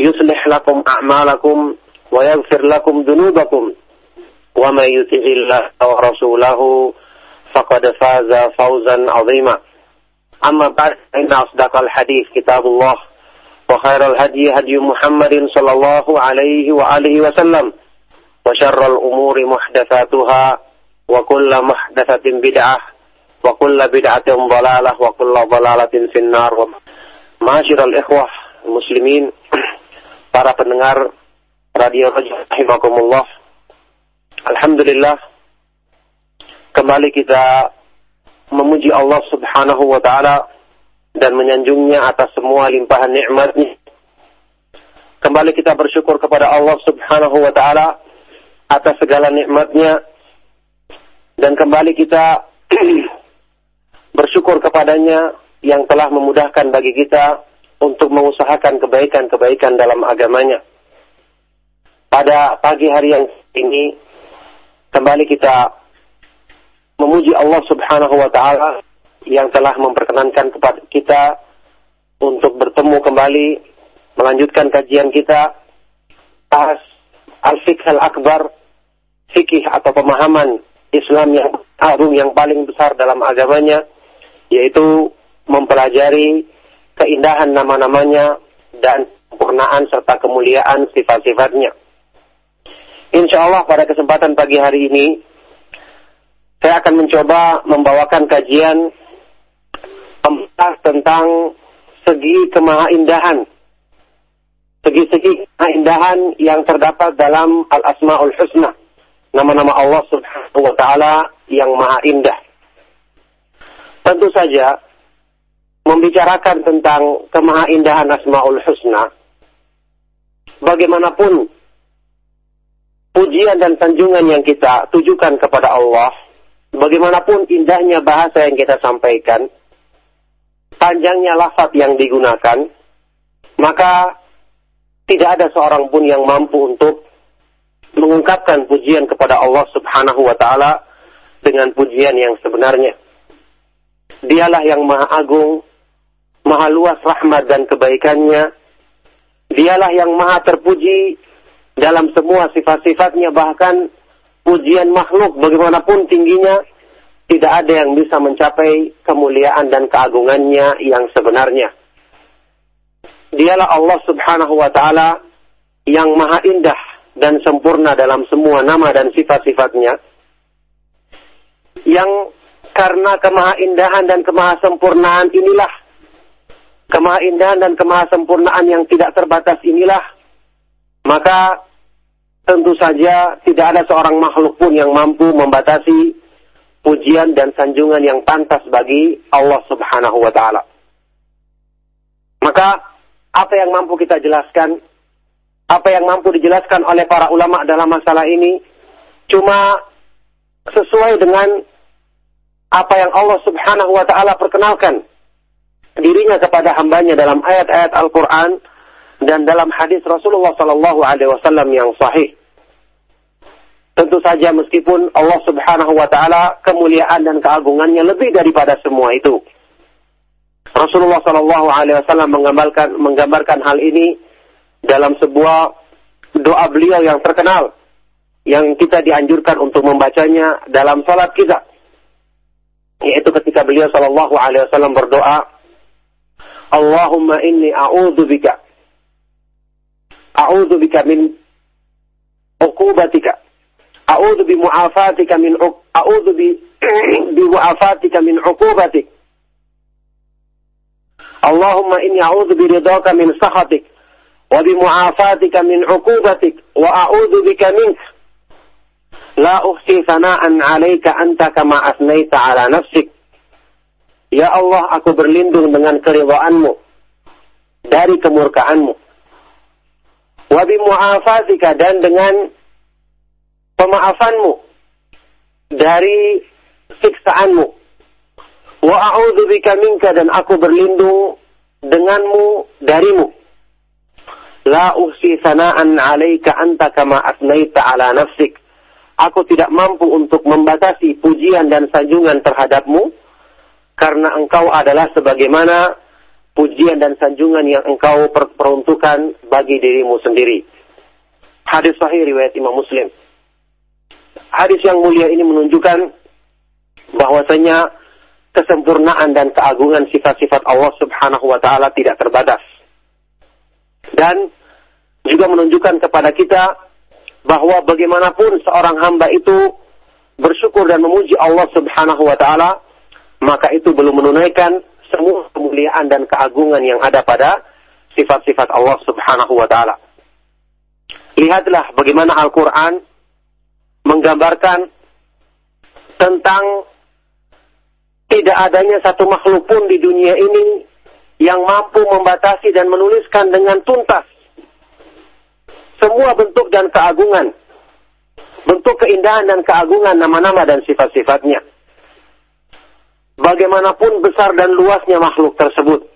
يصلح لكم أعمالكم ويغفر لكم ذنوبكم. ومن يطع الله ورسوله فقد فاز فوزا عظيما. أما بعد إن أصدق الحديث كتاب الله وخير الهدي هدي محمد صلى الله عليه وآله وسلم وشر الأمور محدثاتها وكل محدثة بدعة وكل بدعة ضلالة وكل ضلالة في النار. معاشر الإخوة المسلمين para pendengar Radio Rahimakumullah Alhamdulillah kembali kita memuji Allah Subhanahu wa taala dan menyanjungnya atas semua limpahan nikmatnya. Kembali kita bersyukur kepada Allah Subhanahu wa taala atas segala nikmatnya dan kembali kita bersyukur kepadanya yang telah memudahkan bagi kita untuk mengusahakan kebaikan-kebaikan dalam agamanya. Pada pagi hari yang ini kembali kita memuji Allah Subhanahu wa taala yang telah memperkenankan kepada kita untuk bertemu kembali melanjutkan kajian kita bahas al-fiqh al-akbar fikih atau pemahaman Islam yang agung yang paling besar dalam agamanya yaitu mempelajari keindahan nama-namanya dan sempurnaan serta kemuliaan sifat-sifatnya. Insya Allah pada kesempatan pagi hari ini saya akan mencoba membawakan kajian tentang segi kemahaindahan. Segi-segi kemahaindahan yang terdapat dalam Al-Asma'ul Husna. Nama-nama Allah subhanahu wa ta'ala yang maha indah. Tentu saja, membicarakan tentang kemahaindahan Asma'ul Husna, bagaimanapun pujian dan sanjungan yang kita tujukan kepada Allah, bagaimanapun indahnya bahasa yang kita sampaikan, panjangnya lafaz yang digunakan, maka tidak ada seorang pun yang mampu untuk mengungkapkan pujian kepada Allah Subhanahu wa taala dengan pujian yang sebenarnya. Dialah yang maha agung, maha luas rahmat dan kebaikannya. Dialah yang maha terpuji dalam semua sifat-sifatnya bahkan pujian makhluk bagaimanapun tingginya tidak ada yang bisa mencapai kemuliaan dan keagungannya yang sebenarnya. Dialah Allah Subhanahu wa taala yang maha indah dan sempurna dalam semua nama dan sifat-sifatnya. Yang karena kemahaindahan dan kemahasempurnaan inilah kemahaindahan dan kemahasempurnaan yang tidak terbatas inilah maka tentu saja tidak ada seorang makhluk pun yang mampu membatasi pujian dan sanjungan yang pantas bagi Allah Subhanahu wa taala. Maka apa yang mampu kita jelaskan, apa yang mampu dijelaskan oleh para ulama dalam masalah ini? Cuma sesuai dengan apa yang Allah Subhanahu wa taala perkenalkan dirinya kepada hambanya dalam ayat-ayat Al-Qur'an dan dalam hadis Rasulullah sallallahu alaihi wasallam yang sahih. Tentu saja meskipun Allah Subhanahu wa taala kemuliaan dan keagungannya lebih daripada semua itu. Rasulullah sallallahu alaihi wasallam menggambarkan menggambarkan hal ini dalam sebuah doa beliau yang terkenal yang kita dianjurkan untuk membacanya dalam salat kita. Yaitu ketika beliau sallallahu alaihi wasallam berdoa, Allahumma inni a'udzubika a'udzu bika min uqubatika a'udzu bi mu'afatika min a'udzu bi bi mu'afatika min uqubatik Allahumma inni a'udzu bi ridhaka min sakhatik wa bi mu'afatika min uqubatik wa a'udzu bika mink la uhsi sana'an 'alaika anta kama asnaita 'ala nafsik Ya Allah, aku berlindung dengan keridhaanmu dari kemurkaanmu. Wabi mu'afatika dan dengan pemaafanmu dari siksaanmu. Wa a'udzu bika minka dan aku berlindung denganmu darimu. La uhsi sana'an 'alaika anta kama asnaita 'ala nafsik. Aku tidak mampu untuk membatasi pujian dan sanjungan terhadapmu karena engkau adalah sebagaimana pujian dan sanjungan yang engkau peruntukkan bagi dirimu sendiri. Hadis sahih riwayat Imam Muslim. Hadis yang mulia ini menunjukkan bahwasanya kesempurnaan dan keagungan sifat-sifat Allah Subhanahu wa taala tidak terbatas. Dan juga menunjukkan kepada kita bahwa bagaimanapun seorang hamba itu bersyukur dan memuji Allah Subhanahu wa taala maka itu belum menunaikan semua kemuliaan dan keagungan yang ada pada sifat-sifat Allah Subhanahu wa taala. Lihatlah bagaimana Al-Qur'an menggambarkan tentang tidak adanya satu makhluk pun di dunia ini yang mampu membatasi dan menuliskan dengan tuntas semua bentuk dan keagungan, bentuk keindahan dan keagungan nama-nama dan sifat-sifatnya bagaimanapun besar dan luasnya makhluk tersebut.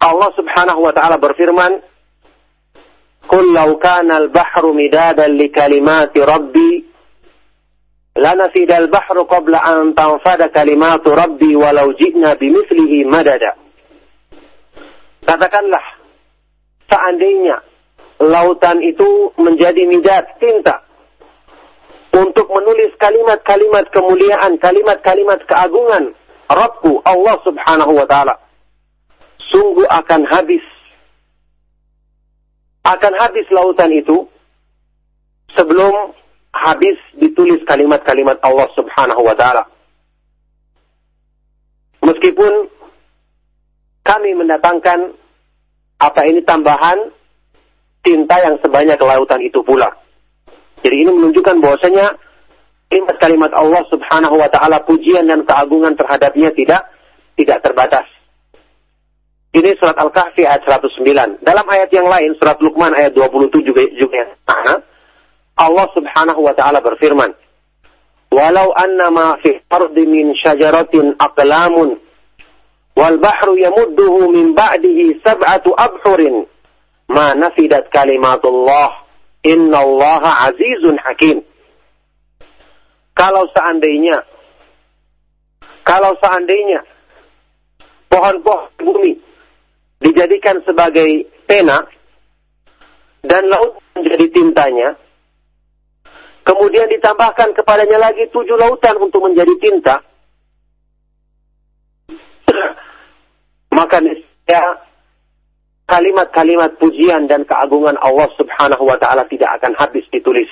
Allah Subhanahu wa taala berfirman, "Qul law kana al-bahru midadan li kalimati rabbi lanafida al-bahru qabla an tanfada kalimatu rabbi walau ji'na bimithlihi madada." Katakanlah, seandainya lautan itu menjadi midad tinta untuk menulis kalimat-kalimat kemuliaan, kalimat-kalimat keagungan Rabbku Allah Subhanahu wa taala. Sungguh akan habis akan habis lautan itu sebelum habis ditulis kalimat-kalimat Allah Subhanahu wa taala. Meskipun kami mendatangkan apa ini tambahan tinta yang sebanyak lautan itu pula. Jadi ini menunjukkan bahwasanya kalimat-kalimat Allah Subhanahu wa taala pujian dan keagungan terhadapnya tidak tidak terbatas. Ini surat Al-Kahfi ayat 109. Dalam ayat yang lain surat Luqman ayat 27 juga juga Allah Subhanahu wa taala berfirman, "Walau annama fi ardi min syajaratin aqlamun wal bahru yamudduhu min ba'dihi sab'atu abhurin ma nafidat kalimatullah Inna Allah azizun hakim. Kalau seandainya, kalau seandainya pohon-pohon bumi dijadikan sebagai pena dan laut menjadi tintanya, kemudian ditambahkan kepadanya lagi tujuh lautan untuk menjadi tinta, maka niscaya kalimat-kalimat pujian dan keagungan Allah Subhanahu wa taala tidak akan habis ditulis.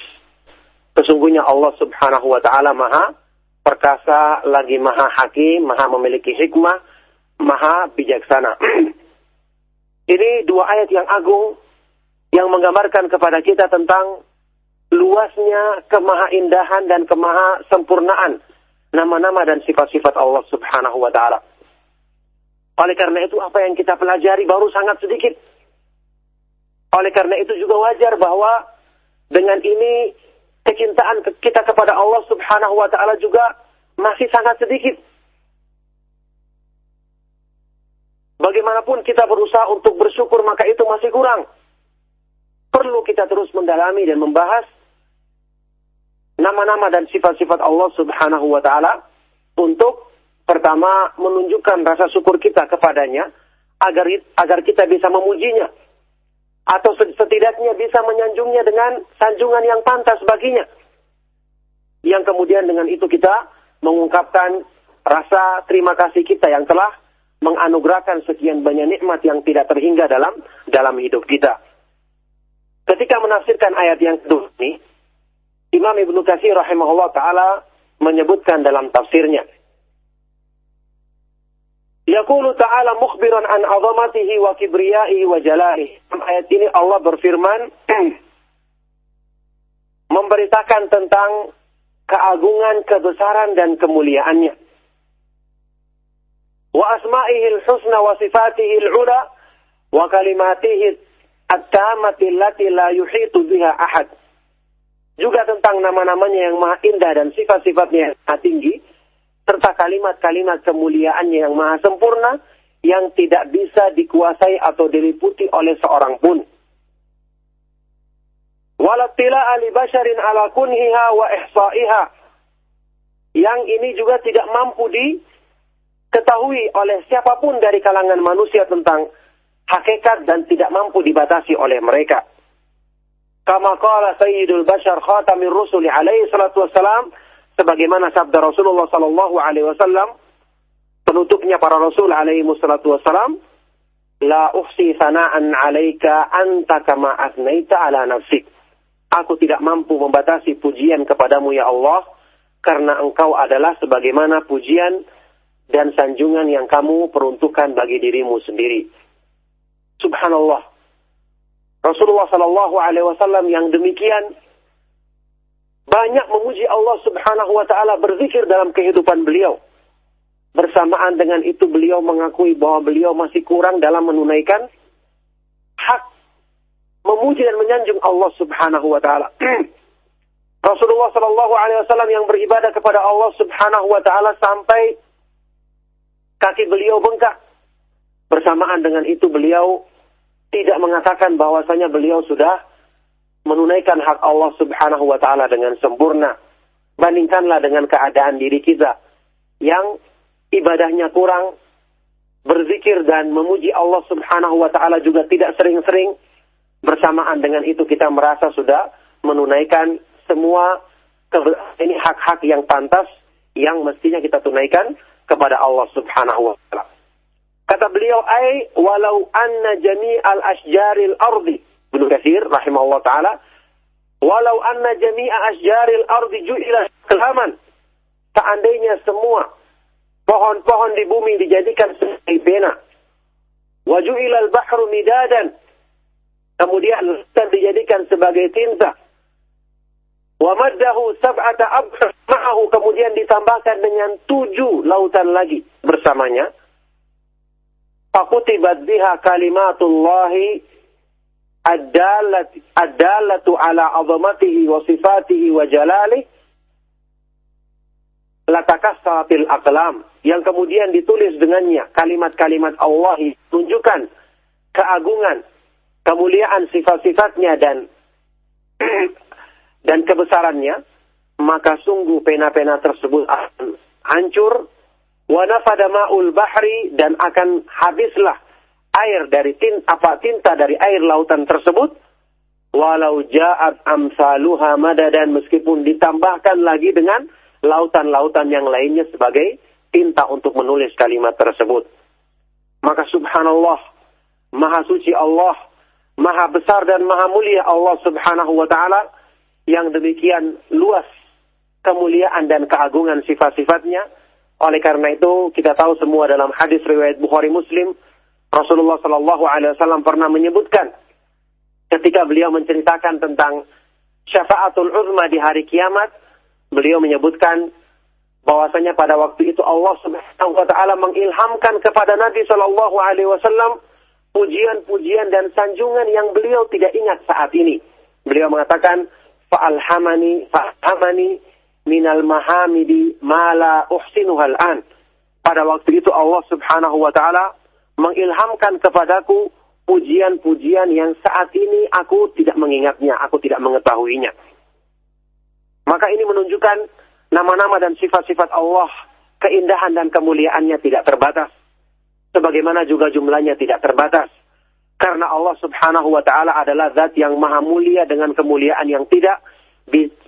Sesungguhnya Allah Subhanahu wa taala Maha perkasa, lagi Maha hakim, Maha memiliki hikmah, Maha bijaksana. Ini dua ayat yang agung yang menggambarkan kepada kita tentang luasnya kemahaindahan dan kemaha sempurnaan nama-nama dan sifat-sifat Allah Subhanahu wa taala. Oleh karena itu apa yang kita pelajari baru sangat sedikit. Oleh karena itu juga wajar bahwa dengan ini kecintaan kita kepada Allah Subhanahu wa taala juga masih sangat sedikit. Bagaimanapun kita berusaha untuk bersyukur maka itu masih kurang. Perlu kita terus mendalami dan membahas nama-nama dan sifat-sifat Allah Subhanahu wa taala untuk Pertama, menunjukkan rasa syukur kita kepadanya agar agar kita bisa memujinya atau setidaknya bisa menyanjungnya dengan sanjungan yang pantas baginya. Yang kemudian dengan itu kita mengungkapkan rasa terima kasih kita yang telah menganugerahkan sekian banyak nikmat yang tidak terhingga dalam dalam hidup kita. Ketika menafsirkan ayat yang kedua ini, Imam Ibnu Katsir rahimahullah taala menyebutkan dalam tafsirnya. Yaqulu ta'ala mukhbiran an azamatihi wa kibriyaihi wa. Ayat ini Allah berfirman memberitakan tentang keagungan, kebesaran dan kemuliaannya. Wa asma'ihil husna wa sifatihil ula wa kalimatihi at-tamati allati la yuhitu biha ahad. Juga tentang nama-namanya yang maha indah dan sifat-sifatnya yang maha tinggi serta kalimat-kalimat kemuliaannya yang maha sempurna yang tidak bisa dikuasai atau diliputi oleh seorang pun. Walatila ali basharin ala kunhiha wa ihsa'iha. Yang ini juga tidak mampu diketahui oleh siapa pun dari kalangan manusia tentang hakikat dan tidak mampu dibatasi oleh mereka. Kama qala Sayyidul Bashar Khatamir Rusuli alaihi salatu wassalam sebagaimana sabda Rasulullah sallallahu alaihi wasallam penutupnya para rasul alaihi wassalatu wassalam la uhsi sana'an 'alaika anta kama asnaita ala nafsik. Aku tidak mampu membatasi pujian kepadamu ya Allah karena engkau adalah sebagaimana pujian dan sanjungan yang kamu peruntukkan bagi dirimu sendiri. Subhanallah. Rasulullah sallallahu alaihi wasallam yang demikian banyak memuji Allah Subhanahu wa taala berzikir dalam kehidupan beliau. Bersamaan dengan itu beliau mengakui bahwa beliau masih kurang dalam menunaikan hak memuji dan menyanjung Allah Subhanahu wa taala. Rasulullah Shallallahu alaihi wasallam yang beribadah kepada Allah Subhanahu wa taala sampai kaki beliau bengkak. Bersamaan dengan itu beliau tidak mengatakan bahwasanya beliau sudah menunaikan hak Allah Subhanahu wa taala dengan sempurna. Bandingkanlah dengan keadaan diri kita yang ibadahnya kurang, berzikir dan memuji Allah Subhanahu wa taala juga tidak sering-sering. Bersamaan dengan itu kita merasa sudah menunaikan semua ini hak-hak yang pantas yang mestinya kita tunaikan kepada Allah Subhanahu wa taala. Kata beliau, "Ai walau anna jami'al asjaril ardi" Ibnu Katsir rahimahullah taala, "Walau anna jami'a asjaril ardi ju'ila kelaman." Seandainya semua pohon-pohon di bumi dijadikan sebagai pena. Wa ju'ilal bahru midadan. Kemudian dijadikan sebagai tinta. Wa maddahu sab'ata abhar ma'ahu kemudian ditambahkan dengan tujuh lautan lagi bersamanya. Fakutibat biha kalimatullahi ad-dalatu ala azamatihi wa sifatihi wa jalalih latakassatil aqlam yang kemudian ditulis dengannya. Kalimat-kalimat Allah tunjukkan keagungan, kemuliaan sifat-sifatnya dan dan kebesarannya, maka sungguh pena-pena tersebut akan hancur. Wa nafada ma'ul bahri dan akan habislah air dari tinta apa tinta dari air lautan tersebut walau ja'at amsaluha madadan meskipun ditambahkan lagi dengan lautan-lautan yang lainnya sebagai tinta untuk menulis kalimat tersebut. Maka subhanallah maha suci Allah maha besar dan maha mulia Allah subhanahu wa taala yang demikian luas kemuliaan dan keagungan sifat-sifatnya. Oleh karena itu kita tahu semua dalam hadis riwayat Bukhari Muslim Rasulullah Shallallahu Alaihi Wasallam pernah menyebutkan ketika beliau menceritakan tentang syafaatul uzma di hari kiamat, beliau menyebutkan bahwasanya pada waktu itu Allah Subhanahu wa taala mengilhamkan kepada Nabi Shallallahu alaihi wasallam pujian-pujian dan sanjungan yang beliau tidak ingat saat ini. Beliau mengatakan fa'alhamani fa'alhamani minal mahamidi mala uhsinuhal an. Pada waktu itu Allah Subhanahu wa taala mengilhamkan kepadaku pujian-pujian yang saat ini aku tidak mengingatnya, aku tidak mengetahuinya. Maka ini menunjukkan nama-nama dan sifat-sifat Allah, keindahan dan kemuliaannya tidak terbatas. Sebagaimana juga jumlahnya tidak terbatas. Karena Allah subhanahu wa ta'ala adalah zat yang maha mulia dengan kemuliaan yang tidak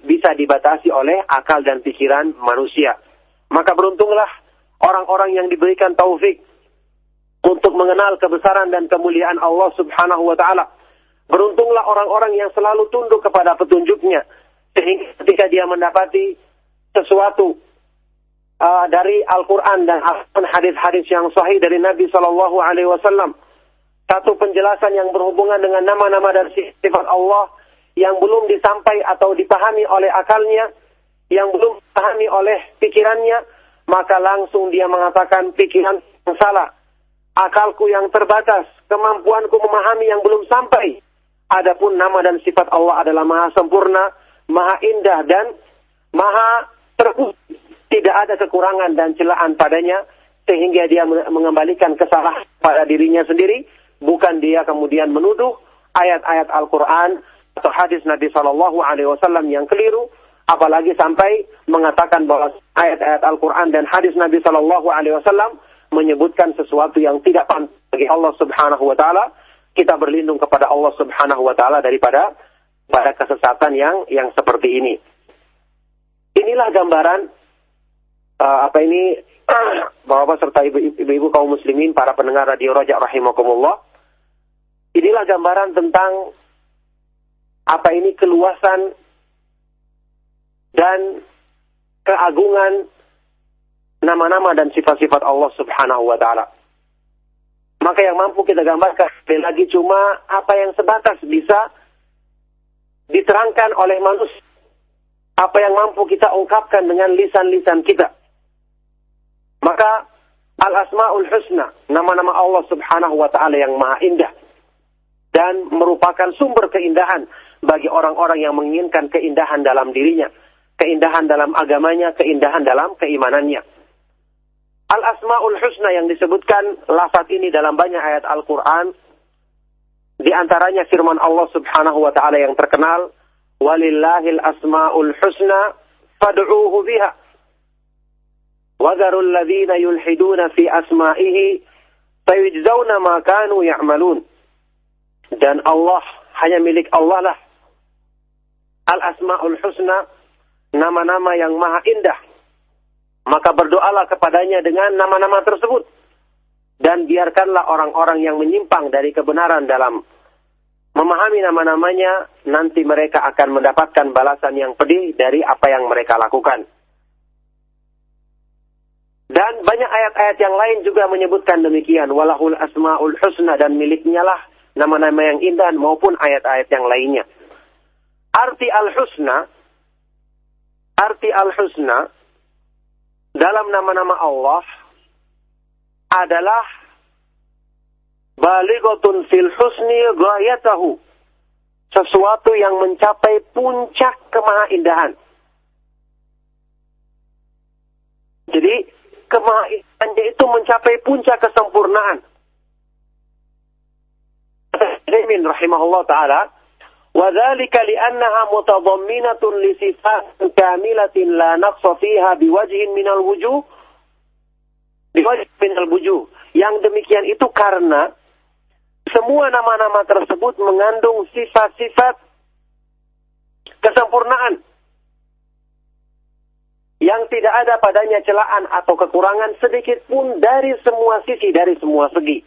bisa dibatasi oleh akal dan pikiran manusia. Maka beruntunglah orang-orang yang diberikan taufik untuk mengenal kebesaran dan kemuliaan Allah Subhanahu wa taala. Beruntunglah orang-orang yang selalu tunduk kepada petunjuknya. Sehingga ketika dia mendapati sesuatu uh, dari Al-Quran dan hadis-hadis yang sahih dari Nabi Shallallahu Alaihi Wasallam, satu penjelasan yang berhubungan dengan nama-nama dan sifat Allah yang belum disampai atau dipahami oleh akalnya, yang belum dipahami oleh pikirannya, maka langsung dia mengatakan pikiran yang salah, akalku yang terbatas, kemampuanku memahami yang belum sampai. Adapun nama dan sifat Allah adalah maha sempurna, maha indah dan maha terpuji. Tidak ada kekurangan dan celaan padanya sehingga dia mengembalikan kesalahan pada dirinya sendiri, bukan dia kemudian menuduh ayat-ayat Al-Quran atau hadis Nabi Shallallahu Alaihi Wasallam yang keliru, apalagi sampai mengatakan bahwa ayat-ayat Al-Quran dan hadis Nabi Shallallahu Alaihi Wasallam menyebutkan sesuatu yang tidak pantas bagi Allah Subhanahu Wa Taala kita berlindung kepada Allah Subhanahu wa taala daripada pada kesesatan yang yang seperti ini. Inilah gambaran uh, apa ini Bapak serta ibu-ibu kaum muslimin para pendengar radio Rojak rahimakumullah. Inilah gambaran tentang apa ini keluasan dan keagungan nama-nama dan sifat-sifat Allah Subhanahu wa taala. Maka yang mampu kita gambarkan sekali lagi cuma apa yang sebatas bisa diterangkan oleh manusia. Apa yang mampu kita ungkapkan dengan lisan-lisan kita. Maka Al-Asma'ul Husna, nama-nama Allah Subhanahu wa taala yang maha indah dan merupakan sumber keindahan bagi orang-orang yang menginginkan keindahan dalam dirinya, keindahan dalam agamanya, keindahan dalam keimanannya. Al-Asma'ul Husna yang disebutkan lafaz ini dalam banyak ayat Al-Quran. Di antaranya firman Allah subhanahu wa ta'ala yang terkenal. Walillahil asma'ul husna fad'uuhu biha. Wadarul ladhina yulhiduna fi asma'ihi sayujzauna ma kanu ya'malun. Dan Allah hanya milik Allah lah. Al-Asma'ul Husna, nama-nama yang maha indah maka berdoalah kepadanya dengan nama-nama tersebut. Dan biarkanlah orang-orang yang menyimpang dari kebenaran dalam memahami nama-namanya, nanti mereka akan mendapatkan balasan yang pedih dari apa yang mereka lakukan. Dan banyak ayat-ayat yang lain juga menyebutkan demikian. Walahul asma'ul husna dan miliknya lah nama-nama yang indah maupun ayat-ayat yang lainnya. Arti al-husna, arti al-husna dalam nama-nama Allah adalah balighatun fil husni ghayatahu. Sesuatu yang mencapai puncak kemahaindahan. Jadi kemahaindahannya itu mencapai puncak kesempurnaan. Rahimahullah taala وذلك لأنها متضمنة لصفات كاملة لا نقص فيها بوجه من الوجوه بوجه من الوجوه yang demikian itu karena semua nama-nama tersebut mengandung sifat-sifat kesempurnaan yang tidak ada padanya celaan atau kekurangan sedikit pun dari semua sisi, dari semua segi.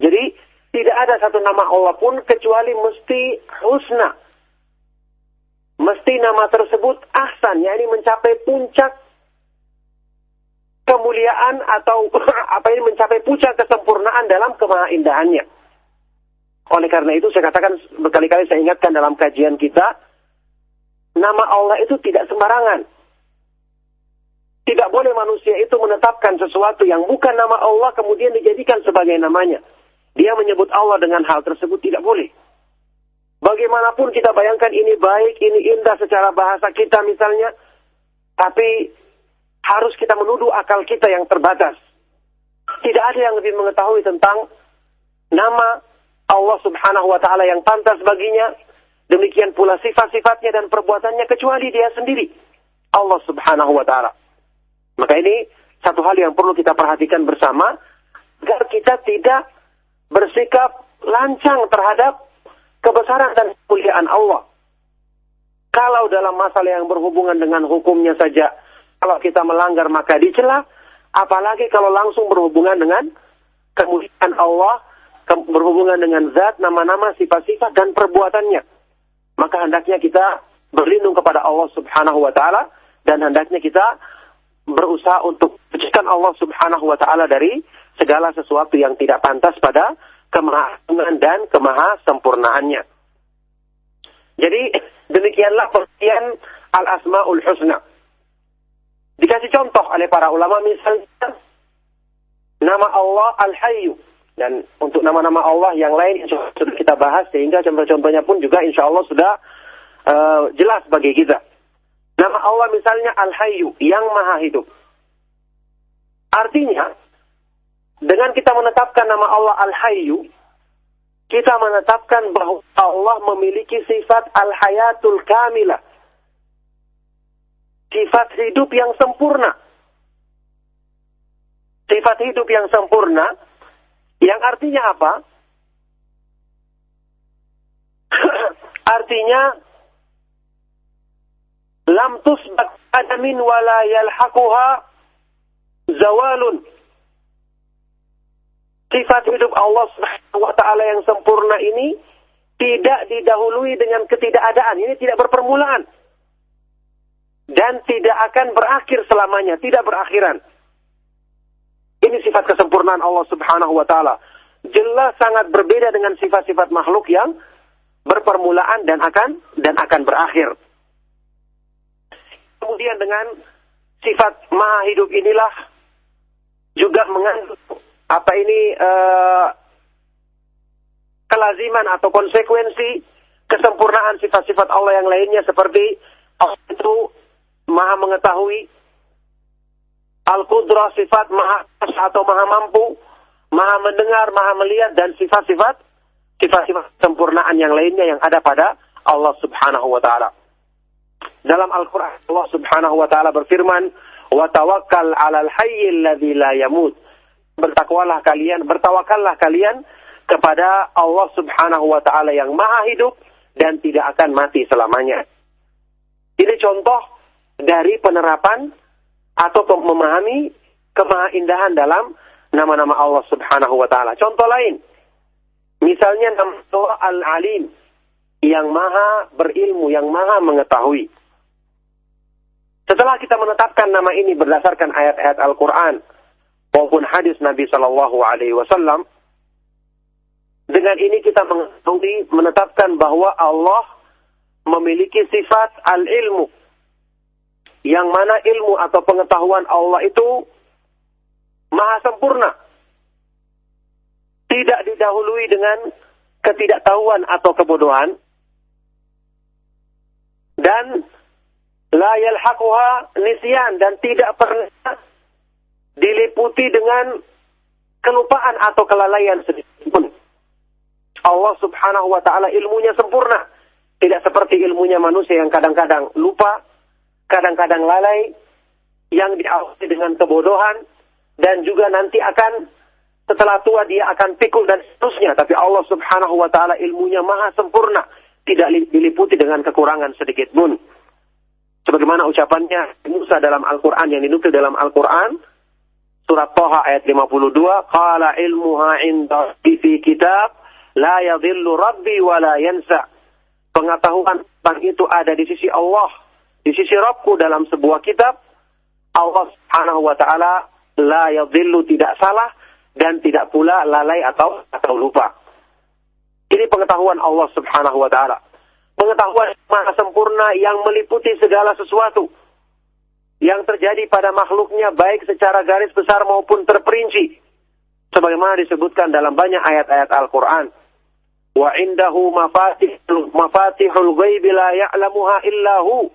Jadi tidak ada satu nama Allah pun kecuali mesti husna. Mesti nama tersebut ahsan, yakni mencapai puncak kemuliaan atau apa ini mencapai puncak kesempurnaan dalam kemahaindahannya. Oleh karena itu saya katakan berkali-kali saya ingatkan dalam kajian kita, nama Allah itu tidak sembarangan. Tidak boleh manusia itu menetapkan sesuatu yang bukan nama Allah kemudian dijadikan sebagai namanya dia menyebut Allah dengan hal tersebut tidak boleh. Bagaimanapun kita bayangkan ini baik, ini indah secara bahasa kita misalnya, tapi harus kita menuduh akal kita yang terbatas. Tidak ada yang lebih mengetahui tentang nama Allah Subhanahu wa taala yang pantas baginya, demikian pula sifat-sifatnya dan perbuatannya kecuali dia sendiri. Allah Subhanahu wa taala. Maka ini satu hal yang perlu kita perhatikan bersama agar kita tidak bersikap lancang terhadap kebesaran dan kemuliaan Allah. Kalau dalam masalah yang berhubungan dengan hukumnya saja, kalau kita melanggar maka dicela, apalagi kalau langsung berhubungan dengan kemuliaan Allah, berhubungan dengan zat, nama-nama, sifat-sifat dan perbuatannya. Maka hendaknya kita berlindung kepada Allah Subhanahu wa taala dan hendaknya kita berusaha untuk mencucikan Allah Subhanahu wa taala dari segala sesuatu yang tidak pantas pada kemahagungan dan kemahasempurnaannya. Jadi demikianlah pengertian al-asmaul husna. Dikasih contoh oleh para ulama misalnya nama Allah Al-Hayyu dan untuk nama-nama Allah yang lain insya sudah kita bahas sehingga contoh-contohnya pun juga insya Allah sudah uh, jelas bagi kita. Nama Allah misalnya Al-Hayyu yang maha hidup. Artinya dengan kita menetapkan nama Allah Al-Hayyu, kita menetapkan bahwa Allah memiliki sifat Al-Hayatul Kamilah. Sifat hidup yang sempurna. Sifat hidup yang sempurna, yang artinya apa? artinya, lam tusbak adamin wala yalhaquha zawalun sifat hidup Allah Subhanahu wa taala yang sempurna ini tidak didahului dengan ketidakadaan. Ini tidak berpermulaan. Dan tidak akan berakhir selamanya, tidak berakhiran. Ini sifat kesempurnaan Allah Subhanahu wa taala. Jelas sangat berbeda dengan sifat-sifat makhluk yang berpermulaan dan akan dan akan berakhir. Kemudian dengan sifat maha hidup inilah juga mengandung apa ini uh, kelaziman atau konsekuensi kesempurnaan sifat-sifat Allah yang lainnya seperti Allah itu maha mengetahui Al-Qudrah sifat maha atau maha mampu maha mendengar, maha melihat dan sifat-sifat sifat-sifat kesempurnaan yang lainnya yang ada pada Allah Subhanahu wa taala. Dalam Al-Qur'an Allah Subhanahu wa taala berfirman, "Wa tawakkal 'alal hayyil ladzi la yamut." Bertakwalah kalian, bertawakallah kalian kepada Allah Subhanahu wa taala yang maha hidup dan tidak akan mati selamanya. Ini contoh dari penerapan atau memahami kemahaindahan dalam nama-nama Allah Subhanahu wa taala. Contoh lain, misalnya nama Al-Alim yang maha berilmu, yang maha mengetahui. Setelah kita menetapkan nama ini berdasarkan ayat-ayat Al-Quran, maupun hadis Nabi Shallallahu Alaihi Wasallam. Dengan ini kita mengetahui menetapkan bahwa Allah memiliki sifat al-ilmu. Yang mana ilmu atau pengetahuan Allah itu maha sempurna. Tidak didahului dengan ketidaktahuan atau kebodohan. Dan la yalhaquha nisyan dan tidak pernah diliputi dengan kelupaan atau kelalaian sedikit pun. Allah subhanahu wa ta'ala ilmunya sempurna. Tidak seperti ilmunya manusia yang kadang-kadang lupa, kadang-kadang lalai, yang diawasi dengan kebodohan, dan juga nanti akan setelah tua dia akan pikul dan seterusnya. Tapi Allah subhanahu wa ta'ala ilmunya maha sempurna. Tidak diliputi dengan kekurangan sedikit pun. Sebagaimana ucapannya Musa dalam Al-Quran yang dinukil dalam Al-Quran, surat Toha ayat 52, qala ilmuha inda fi kitab la yadhillu rabbi wa la yansa. Pengetahuan tentang itu ada di sisi Allah, di sisi Rabbku dalam sebuah kitab. Allah Subhanahu wa taala la yadhillu tidak salah dan tidak pula lalai atau atau lupa. Ini pengetahuan Allah Subhanahu wa taala. Pengetahuan maha sempurna yang meliputi segala sesuatu yang terjadi pada makhluknya baik secara garis besar maupun terperinci. Sebagaimana disebutkan dalam banyak ayat-ayat Al-Qur'an. Wa indahu mafatihul mafatihul ghaib la ya'lamuha illa hu.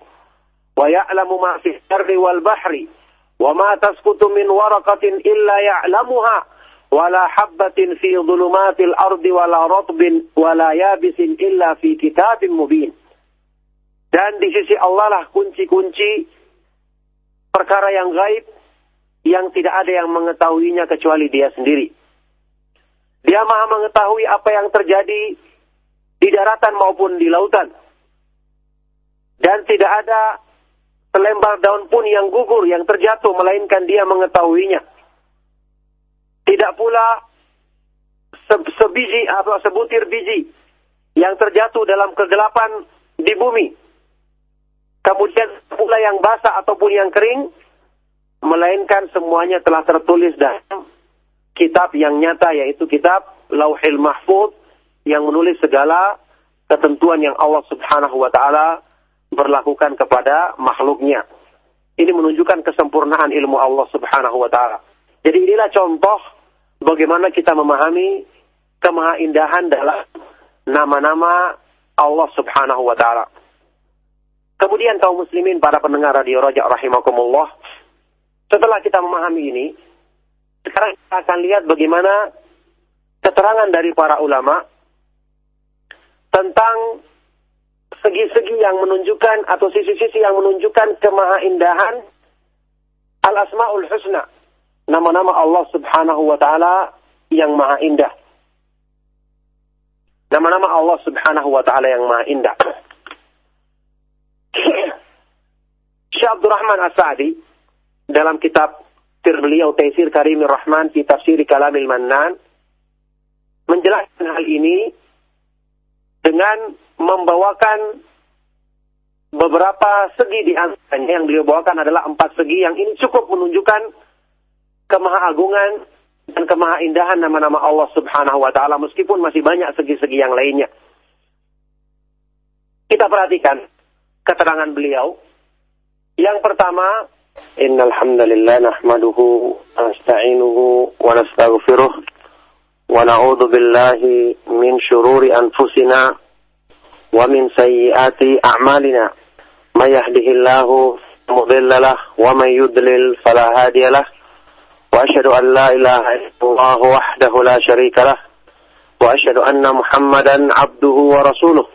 Wa ya'lamu ma fi syarri wal bahri. Wa ma tasqutu min waraqatin illa ya'lamuha. Wa la habbatin fi dhulumatil ardi wa la ratbin wa la yabisin illa fi kitabim mubin. Dan di sisi Allah lah kunci-kunci perkara yang gaib yang tidak ada yang mengetahuinya kecuali dia sendiri. Dia maha mengetahui apa yang terjadi di daratan maupun di lautan. Dan tidak ada selembar daun pun yang gugur, yang terjatuh, melainkan dia mengetahuinya. Tidak pula se- sebiji atau sebutir biji yang terjatuh dalam kegelapan di bumi. Kemudian pula yang basah ataupun yang kering, melainkan semuanya telah tertulis dalam kitab yang nyata yaitu kitab Lauhil Mahfud yang menulis segala ketentuan yang Allah Subhanahu wa taala berlakukan kepada makhluknya. Ini menunjukkan kesempurnaan ilmu Allah Subhanahu wa taala. Jadi inilah contoh bagaimana kita memahami kemahaindahan dalam nama-nama Allah Subhanahu wa taala. Kemudian kaum muslimin para pendengar radio Rojak rahimakumullah, setelah kita memahami ini, sekarang kita akan lihat bagaimana keterangan dari para ulama tentang segi-segi yang menunjukkan atau sisi-sisi yang menunjukkan kemahaindahan al-asmaul husna nama-nama Allah Subhanahu wa taala yang maha indah. Nama-nama Allah Subhanahu wa taala yang maha indah Syekh Abdul Rahman As-Sa'di dalam kitab tafsir beliau Taisir Karimir Rahman di tafsir Kalamil Mannan menjelaskan hal ini dengan membawakan beberapa segi di antaranya yang beliau bawakan adalah empat segi yang ini cukup menunjukkan kemahaagungan dan kemahaindahan nama-nama Allah Subhanahu wa taala meskipun masih banyak segi-segi yang lainnya. Kita perhatikan keterangan beliau. Yang pertama, innal hamdalillah nahmaduhu nasta'inuhu wa nastaghfiruh wa na'udzu billahi min shururi anfusina wa min sayyiati a'malina. May yahdihillahu mudilla lah wa may yudlil fala hadiya lah. Wa asyhadu an la ilaha illallah wahdahu la syarika lah. Wa asyhadu anna Muhammadan 'abduhu wa rasuluh.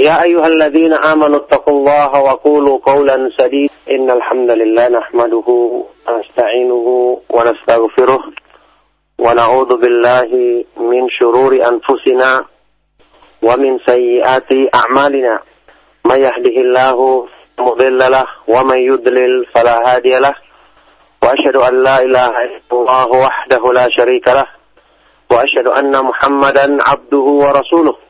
يا أيها الذين آمنوا اتقوا الله وقولوا قولا سديدا. إن الحمد لله نحمده ونستعينه ونستغفره ونعوذ بالله من شرور أنفسنا ومن سيئات أعمالنا. من يهده الله مضل له ومن يضلل فلا هادي له. وأشهد أن لا إله إلا الله وحده لا شريك له. وأشهد أن محمدا عبده ورسوله.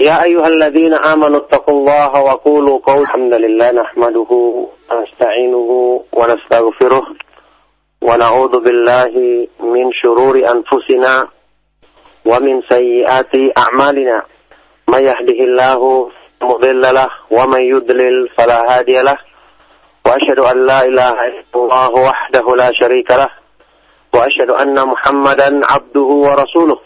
يا أيها الذين آمنوا اتقوا الله وقولوا قول الحمد لله نحمده ونستعينه ونستغفره ونعوذ بالله من شرور أنفسنا ومن سيئات أعمالنا. من يهده الله مضل له ومن يضلل فلا هادي له. وأشهد أن لا إله إلا الله وحده لا شريك له. وأشهد أن محمدا عبده ورسوله.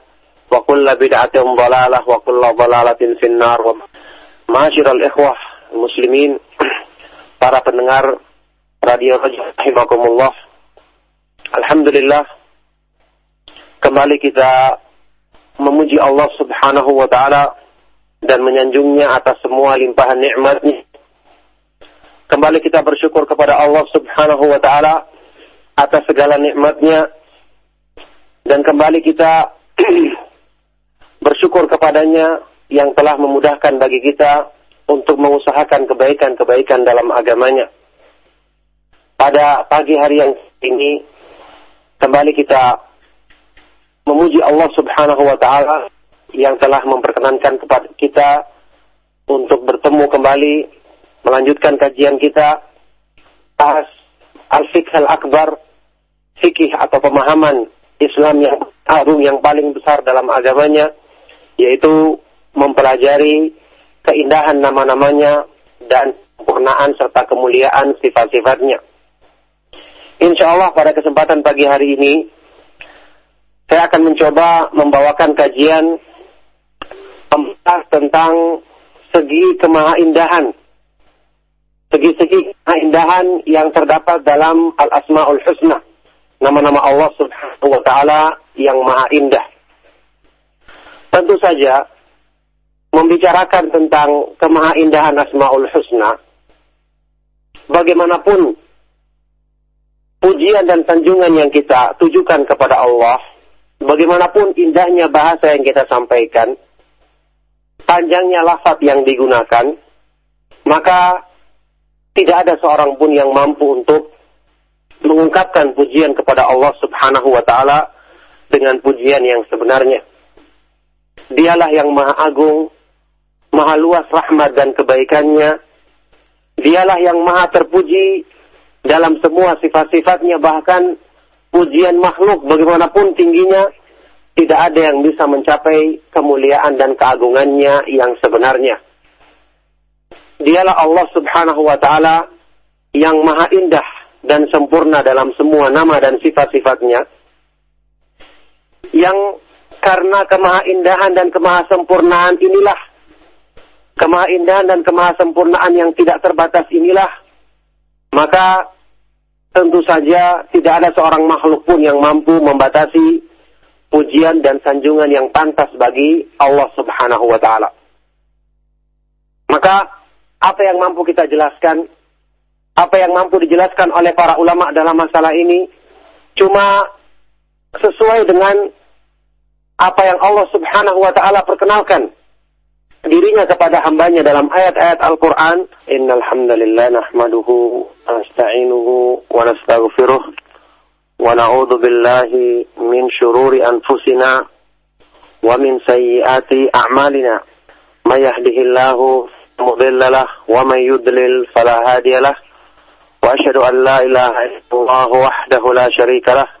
وكل بدعة ضلالة وكل ضلالة في النار Masyiral ikhwah muslimin para pendengar radio rahimakumullah Alhamdulillah kembali kita memuji Allah Subhanahu wa taala dan menyanjungnya atas semua limpahan nikmatnya. Kembali kita bersyukur kepada Allah Subhanahu wa taala atas segala nikmatnya dan kembali kita bersyukur kepadanya yang telah memudahkan bagi kita untuk mengusahakan kebaikan-kebaikan dalam agamanya. Pada pagi hari yang ini, kembali kita memuji Allah subhanahu wa ta'ala yang telah memperkenankan kepada kita untuk bertemu kembali, melanjutkan kajian kita, bahas al-fiqh al-akbar, fikih atau pemahaman Islam yang agung yang paling besar dalam agamanya yaitu mempelajari keindahan nama-namanya dan sempurnaan serta kemuliaan sifat-sifatnya. Insya Allah pada kesempatan pagi hari ini saya akan mencoba membawakan kajian tentang segi kemahaindahan. Segi-segi keindahan yang terdapat dalam Al-Asma'ul Husna nama-nama Allah Subhanahu wa taala yang maha indah. Tentu saja membicarakan tentang kemahaindahan Asmaul Husna bagaimanapun pujian dan sanjungan yang kita tujukan kepada Allah, bagaimanapun indahnya bahasa yang kita sampaikan, panjangnya lafaz yang digunakan, maka tidak ada seorang pun yang mampu untuk mengungkapkan pujian kepada Allah Subhanahu wa taala dengan pujian yang sebenarnya. Dialah yang maha agung, maha luas rahmat dan kebaikannya. Dialah yang maha terpuji dalam semua sifat-sifatnya bahkan pujian makhluk bagaimanapun tingginya tidak ada yang bisa mencapai kemuliaan dan keagungannya yang sebenarnya. Dialah Allah Subhanahu wa taala yang maha indah dan sempurna dalam semua nama dan sifat-sifatnya yang karena kemahaindahan dan kemahasempurnaan inilah. Kemahaindahan dan kemahasempurnaan yang tidak terbatas inilah. Maka tentu saja tidak ada seorang makhluk pun yang mampu membatasi pujian dan sanjungan yang pantas bagi Allah Subhanahu wa taala. Maka apa yang mampu kita jelaskan? Apa yang mampu dijelaskan oleh para ulama dalam masalah ini? Cuma sesuai dengan apa yang Allah Subhanahu wa taala perkenalkan. Dirinya kepada hambanya dalam ayat-ayat Al-Qur'an innal hamdalillah nahmaduhu nasta'inuhu wa nastaghfiruh wa na'udzu billahi min shururi anfusina wa min sayyiati a'malina. May yahdihillahu mudilla wa may yudlil fala hadiya wa ashhadu an la ilaha illallah wahdahu la sharika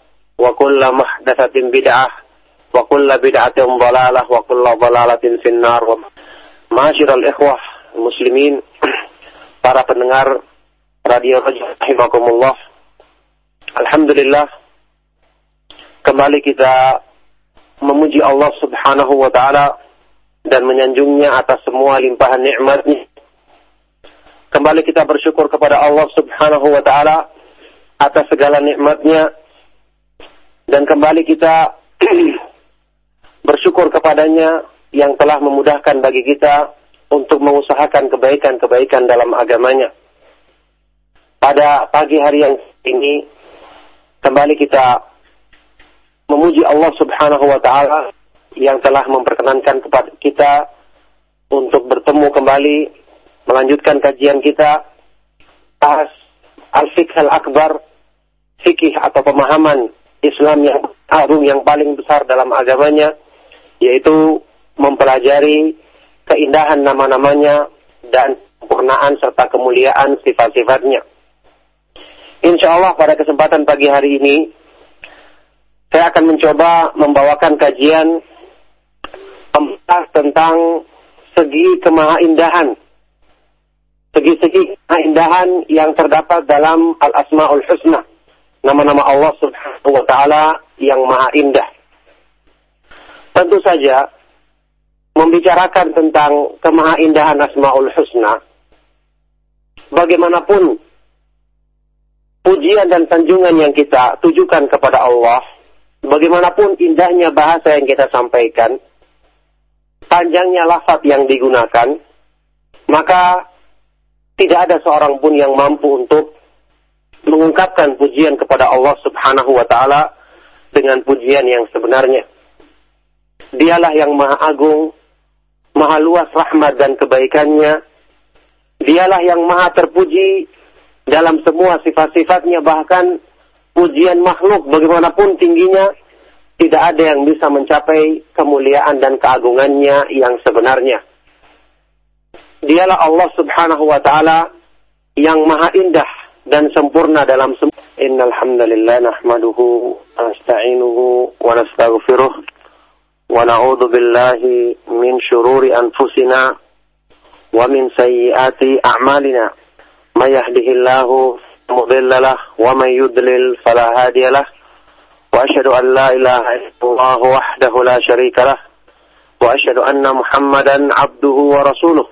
wa kulla muhdatsatin bid'ah wa kulla bid'atin dhalalah wa kulla dhalalatin finnar. Wa ma'asyiral ikhwah muslimin para pendengar radio rahimakumullah. Alhamdulillah kembali kita memuji Allah Subhanahu wa taala dan menyanjungnya atas semua limpahan nikmatnya. Kembali kita bersyukur kepada Allah Subhanahu wa taala atas segala nikmatnya dan kembali kita bersyukur kepadanya yang telah memudahkan bagi kita untuk mengusahakan kebaikan-kebaikan dalam agamanya. Pada pagi hari yang ini, kembali kita memuji Allah subhanahu wa ta'ala yang telah memperkenankan kepada kita untuk bertemu kembali, melanjutkan kajian kita, bahas al-fiqh al-akbar, fikih atau pemahaman Islam yang agung yang paling besar dalam agamanya, yaitu mempelajari keindahan nama-namanya dan sempurnaan serta kemuliaan sifat-sifatnya. Insya Allah pada kesempatan pagi hari ini, saya akan mencoba membawakan kajian tentang segi kemahaindahan. Segi-segi keindahan yang terdapat dalam Al-Asma'ul Husna. Nama-nama Allah subhanahu wa ta'ala yang maha indah. Tentu saja, membicarakan tentang kemahaindahan Asma'ul Husna, bagaimanapun pujian dan sanjungan yang kita tujukan kepada Allah, bagaimanapun indahnya bahasa yang kita sampaikan, panjangnya lafaz yang digunakan, maka tidak ada seorang pun yang mampu untuk mengungkapkan pujian kepada Allah Subhanahu wa taala dengan pujian yang sebenarnya. Dialah yang maha agung, maha luas rahmat dan kebaikannya. Dialah yang maha terpuji dalam semua sifat-sifatnya bahkan pujian makhluk bagaimanapun tingginya tidak ada yang bisa mencapai kemuliaan dan keagungannya yang sebenarnya. Dialah Allah Subhanahu wa taala yang maha indah dan sempurna dalam semua. Innal hamdalillah nahmaduhu nasta'inuhu wa nastaghfiruh wa na'udzu billahi min shururi anfusina wa min sayyiati a'malina. May yahdihillahu mudilla lah wa may yudlil fala hadiya. Wa asyhadu an la ilaha illallah wahdahu la syarikalah. Wa asyhadu anna Muhammadan 'abduhu wa rasuluh.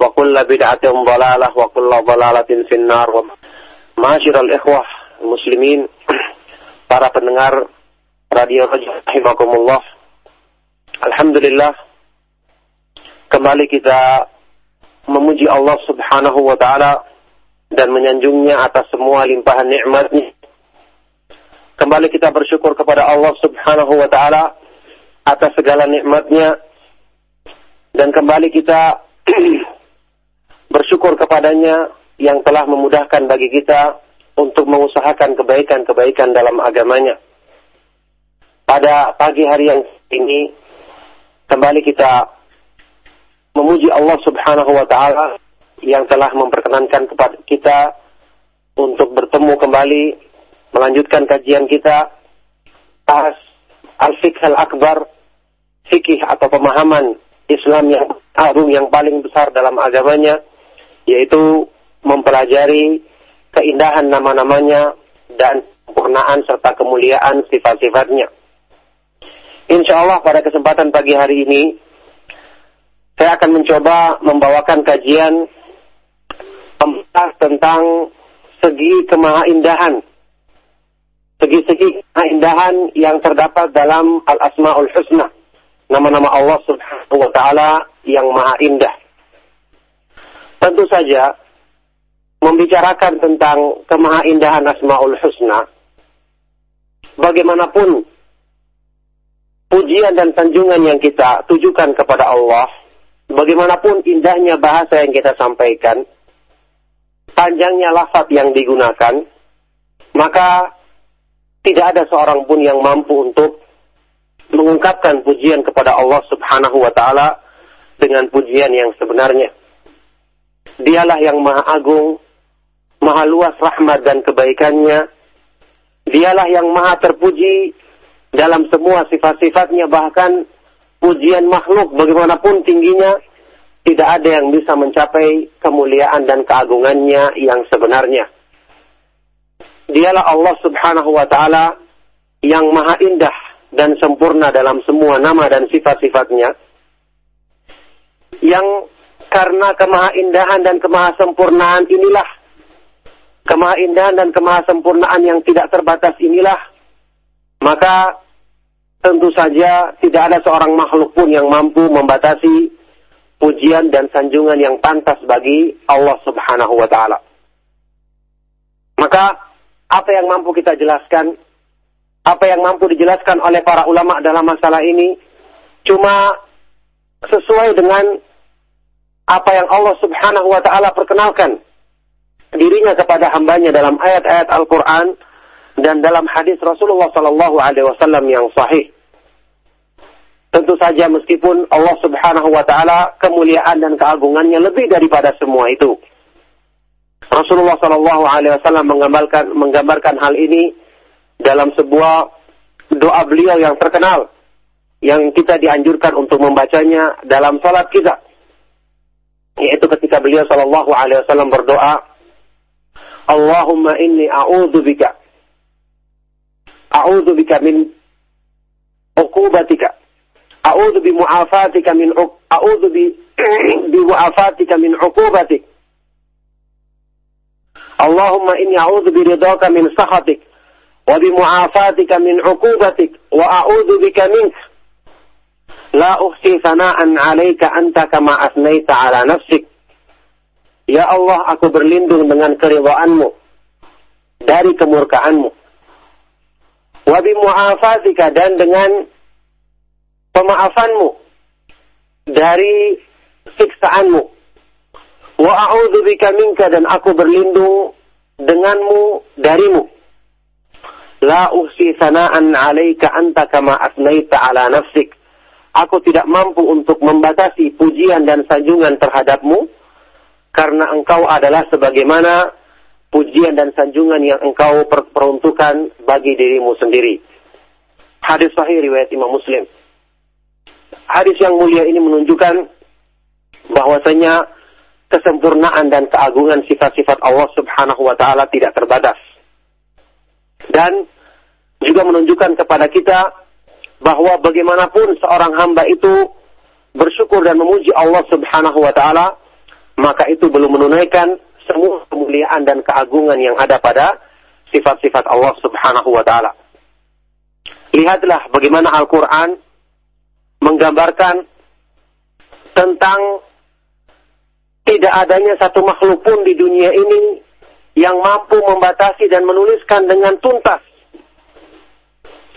وكل بدعة ضلالة وكل ضلالة في النار معاشر الإخوة المسلمين para pendengar Radio Rahimakumullah Alhamdulillah kembali kita memuji Allah Subhanahu wa taala dan menyanjungnya atas semua limpahan nikmatnya. Kembali kita bersyukur kepada Allah Subhanahu wa taala atas segala nikmatnya dan kembali kita bersyukur kepadanya yang telah memudahkan bagi kita untuk mengusahakan kebaikan-kebaikan dalam agamanya. Pada pagi hari yang ini kembali kita memuji Allah Subhanahu wa taala yang telah memperkenankan kepada kita untuk bertemu kembali melanjutkan kajian kita bahas al-fiqh al-akbar fikih atau pemahaman Islam yang agung yang paling besar dalam agamanya yaitu mempelajari keindahan nama-namanya dan sempurnaan serta kemuliaan sifat-sifatnya. Insya Allah pada kesempatan pagi hari ini saya akan mencoba membawakan kajian tentang segi kemahaindahan. Segi-segi keindahan yang terdapat dalam Al-Asma'ul Husna. Nama-nama Allah subhanahu wa ta'ala yang maha indah. Tentu saja, membicarakan tentang kemahaindahan Asma'ul Husna, bagaimanapun pujian dan sanjungan yang kita tujukan kepada Allah, bagaimanapun indahnya bahasa yang kita sampaikan, panjangnya lafaz yang digunakan, maka tidak ada seorang pun yang mampu untuk mengungkapkan pujian kepada Allah Subhanahu wa taala dengan pujian yang sebenarnya. Dialah yang maha agung, maha luas rahmat dan kebaikannya. Dialah yang maha terpuji dalam semua sifat-sifatnya bahkan pujian makhluk bagaimanapun tingginya tidak ada yang bisa mencapai kemuliaan dan keagungannya yang sebenarnya. Dialah Allah Subhanahu wa taala yang maha indah dan sempurna dalam semua nama dan sifat-sifatnya. Yang karena kemahaindahan dan kemahasempurnaan inilah. Kemahaindahan dan kemahasempurnaan yang tidak terbatas inilah. Maka tentu saja tidak ada seorang makhluk pun yang mampu membatasi pujian dan sanjungan yang pantas bagi Allah Subhanahu wa taala. Maka apa yang mampu kita jelaskan, apa yang mampu dijelaskan oleh para ulama dalam masalah ini? Cuma sesuai dengan apa yang Allah Subhanahu wa taala perkenalkan dirinya kepada hambanya dalam ayat-ayat Al-Qur'an dan dalam hadis Rasulullah Sallallahu Alaihi Wasallam yang sahih. Tentu saja meskipun Allah Subhanahu Wa Taala kemuliaan dan keagungannya lebih daripada semua itu. Rasulullah Sallallahu Alaihi Wasallam menggambarkan menggambarkan hal ini dalam sebuah doa beliau yang terkenal yang kita dianjurkan untuk membacanya dalam salat kita yaitu ketika beliau Sallallahu Alaihi Wasallam berdoa Allahumma inni a'udzu bika A'udzu bika min uqubatika. A'udzu bi mu'afatika min a'udzu bi bi mu'afatika min uqubatik. Allahumma inni a'udzu bi ridhaka min sakhatik wa bi mu'afatika min uqubatik wa a'udzu bika mink. La uhsi sana'an 'alaika anta kama asnaita 'ala nafsik. Ya Allah, aku berlindung dengan keridhaanmu dari kemurkaanmu wabi mu'afatika dan dengan pemaafanmu dari siksaanmu. Wa a'udzu bika minka dan aku berlindung denganmu darimu. La uhsi sana'an 'alaika anta kama asnaita 'ala nafsik. Aku tidak mampu untuk membatasi pujian dan sanjungan terhadapmu karena engkau adalah sebagaimana pujian dan sanjungan yang engkau peruntukkan bagi dirimu sendiri. Hadis sahih riwayat Imam Muslim. Hadis yang mulia ini menunjukkan bahwasanya kesempurnaan dan keagungan sifat-sifat Allah Subhanahu wa taala tidak terbatas. Dan juga menunjukkan kepada kita bahwa bagaimanapun seorang hamba itu bersyukur dan memuji Allah Subhanahu wa taala, maka itu belum menunaikan semua kemuliaan dan keagungan yang ada pada sifat-sifat Allah Subhanahu wa taala. Lihatlah bagaimana Al-Qur'an menggambarkan tentang tidak adanya satu makhluk pun di dunia ini yang mampu membatasi dan menuliskan dengan tuntas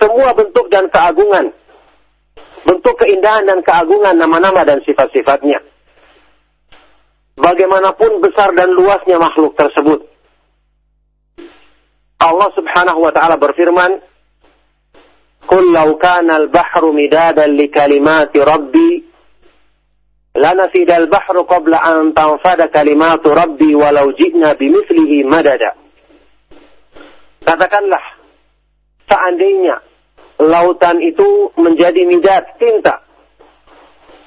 semua bentuk dan keagungan, bentuk keindahan dan keagungan nama-nama dan sifat-sifatnya bagaimanapun besar dan luasnya makhluk tersebut. Allah Subhanahu wa taala berfirman, "Qul law kana al-bahru midadan li kalimati rabbi lanafida al-bahru qabla an tanfada kalimatu rabbi walau ji'na bimithlihi madada." Katakanlah, seandainya lautan itu menjadi midad tinta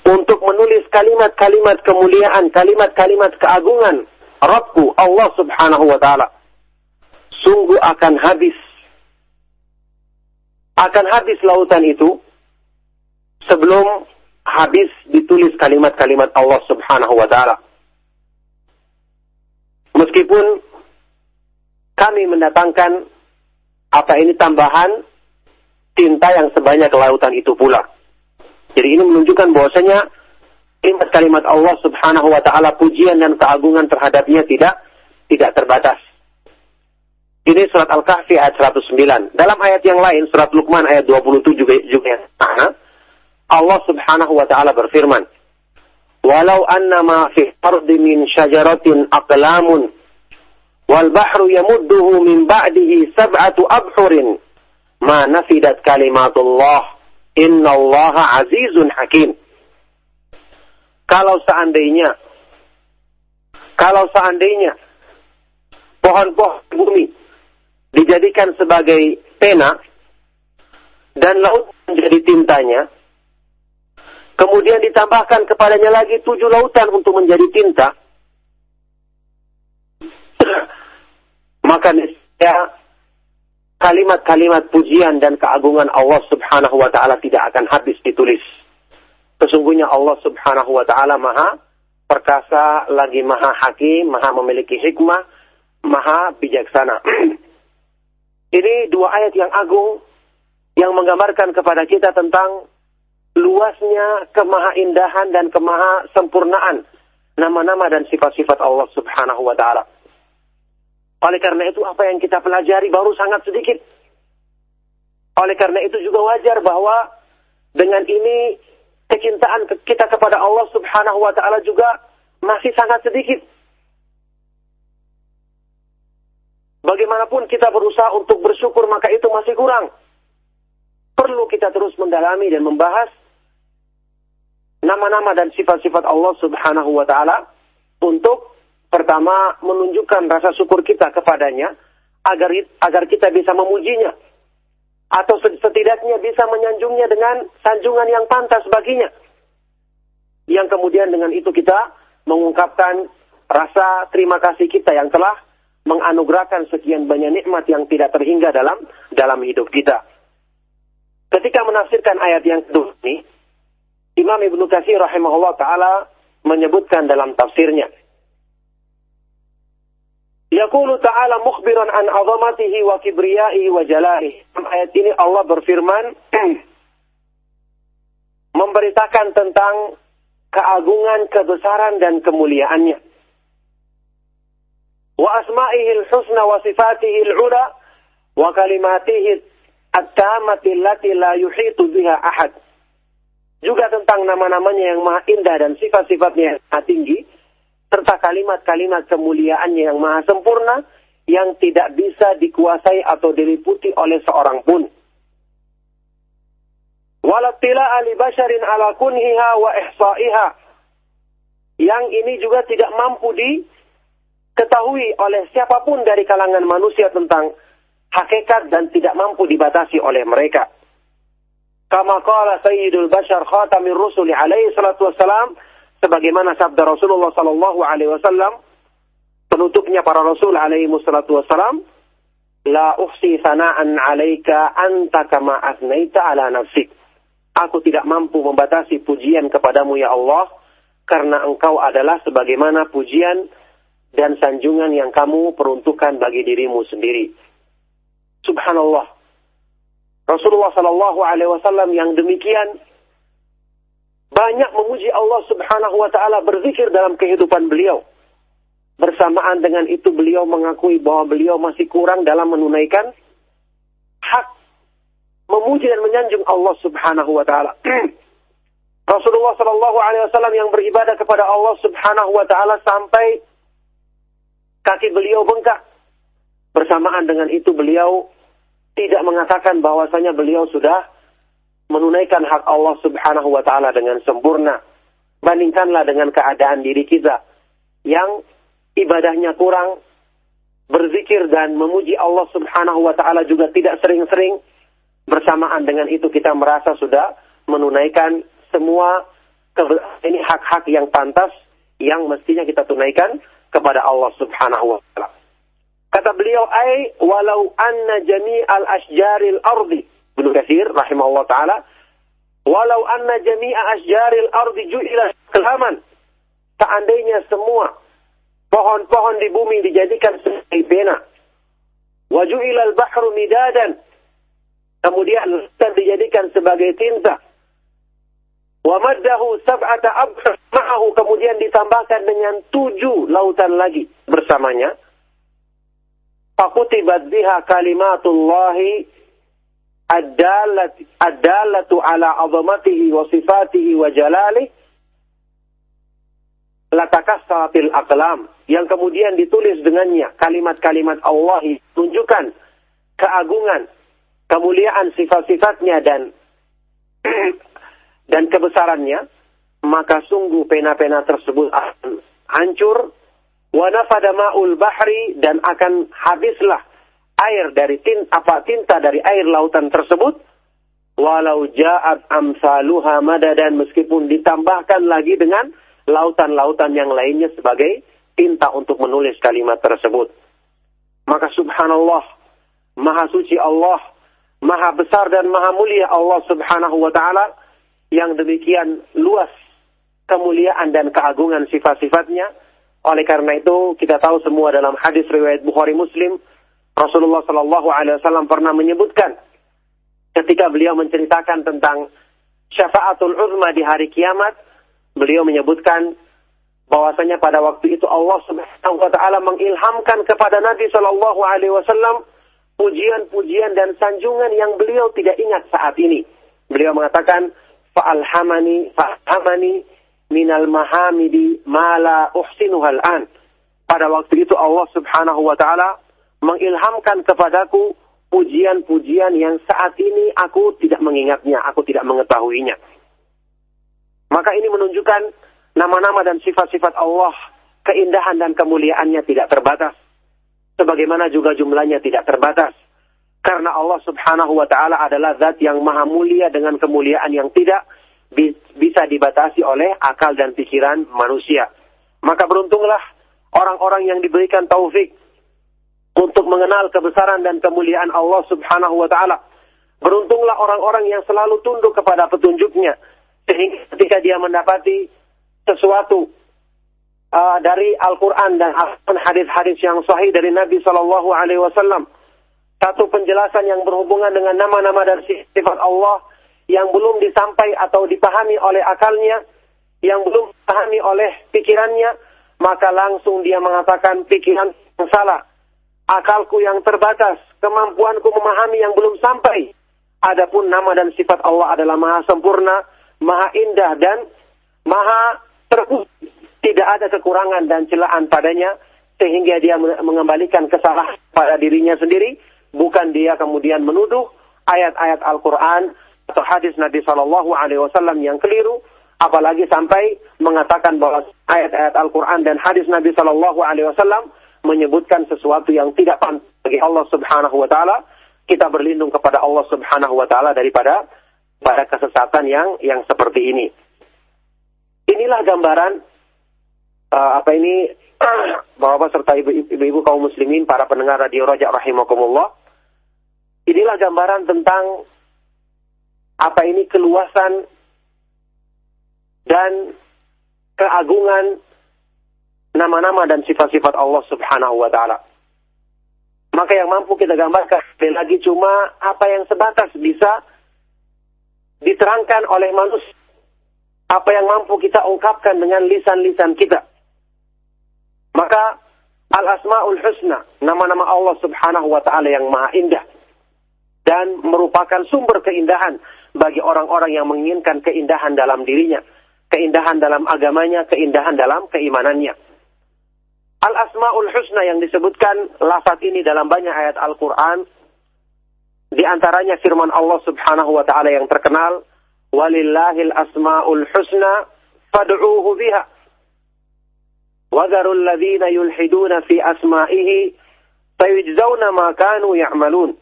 untuk menulis kalimat-kalimat kemuliaan, kalimat-kalimat keagungan Rabbku Allah Subhanahu wa taala. Sungguh akan habis akan habis lautan itu sebelum habis ditulis kalimat-kalimat Allah Subhanahu wa taala. Meskipun kami mendatangkan apa ini tambahan tinta yang sebanyak lautan itu pula. Jadi ini menunjukkan bahwasanya kalimat-kalimat Allah Subhanahu wa taala pujian dan keagungan terhadapnya tidak tidak terbatas. Ini surat Al-Kahfi ayat 109. Dalam ayat yang lain, surat Luqman ayat 27 juga yang sama. Allah subhanahu wa ta'ala berfirman. Walau annama fi ardi min syajaratin aqlamun wal bahru yamudduhu min ba'dihi sab'atu abhurin ma nafidat kalimatullah innallaha azizun hakim. Kalau seandainya kalau seandainya pohon-pohon bumi dijadikan sebagai pena dan laut menjadi tintanya, kemudian ditambahkan kepadanya lagi tujuh lautan untuk menjadi tinta, maka niscaya kalimat-kalimat pujian dan keagungan Allah Subhanahu wa taala tidak akan habis ditulis. Sesungguhnya Allah Subhanahu wa taala Maha perkasa, lagi Maha hakim, Maha memiliki hikmah, Maha bijaksana. Ini dua ayat yang agung yang menggambarkan kepada kita tentang luasnya kemahaindahan dan kemaha sempurnaan nama-nama dan sifat-sifat Allah Subhanahu wa taala. Oleh karena itu apa yang kita pelajari baru sangat sedikit. Oleh karena itu juga wajar bahwa dengan ini kecintaan kita kepada Allah Subhanahu wa taala juga masih sangat sedikit. Bagaimanapun kita berusaha untuk bersyukur maka itu masih kurang. Perlu kita terus mendalami dan membahas nama-nama dan sifat-sifat Allah Subhanahu wa taala untuk pertama menunjukkan rasa syukur kita kepadanya agar agar kita bisa memujinya atau setidaknya bisa menyanjungnya dengan sanjungan yang pantas baginya. Yang kemudian dengan itu kita mengungkapkan rasa terima kasih kita yang telah menganugerahkan sekian banyak nikmat yang tidak terhingga dalam dalam hidup kita. Ketika menafsirkan ayat yang kedua ini, Imam Ibnu Katsir rahimahullah taala menyebutkan dalam tafsirnya. Yaqulu ta'ala mukhbiran an azamatihi wa kibriyaihi wa jalalihi. Ayat ini Allah berfirman memberitakan tentang keagungan, kebesaran dan kemuliaannya wa asma'ihil husna wa sifatihil ula wa kalimatihi at-tamati allati la yuhitu biha ahad. Juga tentang nama-namanya yang maha indah dan sifat-sifatnya yang maha tinggi, serta kalimat-kalimat kemuliaannya yang maha sempurna, yang tidak bisa dikuasai atau diliputi oleh seorang pun. Walatila ali basharin ala kunhiha wa ihsa'iha. Yang ini juga tidak mampu di ketahui oleh siapa pun dari kalangan manusia tentang hakikat dan tidak mampu dibatasi oleh mereka. Kama qala Sayyidul Bashar Khatamir Rusul alaihi salatu wassalam sebagaimana sabda Rasulullah sallallahu alaihi wasallam penutupnya para rasul alaihi salatu wassalam la uhsi sana'an 'alaika anta kama asnaita ala nafsik. Aku tidak mampu membatasi pujian kepadamu ya Allah karena engkau adalah sebagaimana pujian dan sanjungan yang kamu peruntukkan bagi dirimu sendiri. Subhanallah. Rasulullah Shallallahu Alaihi Wasallam yang demikian banyak memuji Allah Subhanahu Wa Taala berzikir dalam kehidupan beliau. Bersamaan dengan itu beliau mengakui bahwa beliau masih kurang dalam menunaikan hak memuji dan menyanjung Allah Subhanahu Wa Taala. Rasulullah Shallallahu Alaihi Wasallam yang beribadah kepada Allah Subhanahu Wa Taala sampai kaki beliau bengkak. Bersamaan dengan itu beliau tidak mengatakan bahwasanya beliau sudah menunaikan hak Allah Subhanahu wa taala dengan sempurna. Bandingkanlah dengan keadaan diri kita yang ibadahnya kurang, berzikir dan memuji Allah Subhanahu wa taala juga tidak sering-sering. Bersamaan dengan itu kita merasa sudah menunaikan semua ini hak-hak yang pantas yang mestinya kita tunaikan kepada Allah Subhanahu wa taala. Kata beliau, "Ai walau anna jami'al asjaril ardi." Ibnu Katsir rahimahullah taala, "Walau anna jami'a asjaril ardi ju'ila kelaman." Seandainya semua pohon-pohon di bumi dijadikan sebagai pena. Wa ju'ilal bahru midadan. Kemudian dijadikan sebagai tinta Wa maddahu sab'ata abhar ma'ahu kemudian ditambahkan dengan tujuh lautan lagi bersamanya. fakutibat biha kalimatullahi ad-dalatu ala azamatihi wa sifatihi wa jalalih latakassatil aqlam yang kemudian ditulis dengannya kalimat-kalimat Allah tunjukkan keagungan, kemuliaan sifat-sifatnya dan dan kebesarannya, maka sungguh pena-pena tersebut akan hancur. Wa nafada ma'ul bahri dan akan habislah air dari tin, apa tinta dari air lautan tersebut walau ja'at amsaluha madadan meskipun ditambahkan lagi dengan lautan-lautan yang lainnya sebagai tinta untuk menulis kalimat tersebut. Maka subhanallah, maha suci Allah, maha besar dan maha mulia Allah subhanahu wa ta'ala, yang demikian luas kemuliaan dan keagungan sifat-sifatnya. Oleh karena itu, kita tahu semua dalam hadis riwayat Bukhari Muslim, Rasulullah Shallallahu Alaihi Wasallam pernah menyebutkan ketika beliau menceritakan tentang syafaatul uzma di hari kiamat, beliau menyebutkan bahwasanya pada waktu itu Allah Subhanahu wa taala mengilhamkan kepada Nabi Shallallahu alaihi wasallam pujian-pujian dan sanjungan yang beliau tidak ingat saat ini. Beliau mengatakan fa'alhamani fa'hamani minal mahamidi mala uhsinuhal an. Pada waktu itu Allah Subhanahu wa taala mengilhamkan kepadaku pujian-pujian yang saat ini aku tidak mengingatnya, aku tidak mengetahuinya. Maka ini menunjukkan nama-nama dan sifat-sifat Allah, keindahan dan kemuliaannya tidak terbatas. Sebagaimana juga jumlahnya tidak terbatas. Karena Allah subhanahu wa ta'ala adalah zat yang maha mulia dengan kemuliaan yang tidak bisa dibatasi oleh akal dan pikiran manusia. Maka beruntunglah orang-orang yang diberikan taufik untuk mengenal kebesaran dan kemuliaan Allah subhanahu wa ta'ala. Beruntunglah orang-orang yang selalu tunduk kepada petunjuknya sehingga ketika dia mendapati sesuatu uh, dari Al-Quran dan hadis-hadis yang sahih dari Nabi Shallallahu Alaihi Wasallam, satu penjelasan yang berhubungan dengan nama-nama dan sifat Allah yang belum disampai atau dipahami oleh akalnya, yang belum dipahami oleh pikirannya, maka langsung dia mengatakan pikiran yang salah, akalku yang terbatas, kemampuanku memahami yang belum sampai. Adapun nama dan sifat Allah adalah maha sempurna, maha indah dan maha terpuji. Tidak ada kekurangan dan celaan padanya sehingga dia mengembalikan kesalahan pada dirinya sendiri, bukan dia kemudian menuduh ayat-ayat Al-Quran atau hadis Nabi Shallallahu Alaihi Wasallam yang keliru, apalagi sampai mengatakan bahwa ayat-ayat Al-Quran dan hadis Nabi Shallallahu Alaihi Wasallam menyebutkan sesuatu yang tidak pantas bagi Allah Subhanahu Wa Taala. Kita berlindung kepada Allah Subhanahu Wa Taala daripada pada kesesatan yang yang seperti ini. Inilah gambaran uh, apa ini Bapak serta ibu-ibu kaum muslimin para pendengar radio Rojak rahimakumullah. Inilah gambaran tentang apa ini keluasan dan keagungan nama-nama dan sifat-sifat Allah Subhanahu wa taala. Maka yang mampu kita gambarkan sekali lagi cuma apa yang sebatas bisa diterangkan oleh manusia. Apa yang mampu kita ungkapkan dengan lisan-lisan kita. Maka Al-Asma'ul Husna, nama-nama Allah Subhanahu wa taala yang maha indah dan merupakan sumber keindahan bagi orang-orang yang menginginkan keindahan dalam dirinya, keindahan dalam agamanya, keindahan dalam keimanannya. Al-Asma'ul Husna yang disebutkan lafaz ini dalam banyak ayat Al-Qur'an di antaranya firman Allah Subhanahu wa taala yang terkenal, "Walillahil asmaul husna fad'uuhu biha." Wadharul ladzina yulhiduna fi asma'ihi sayujzauna ma kanu ya'malun.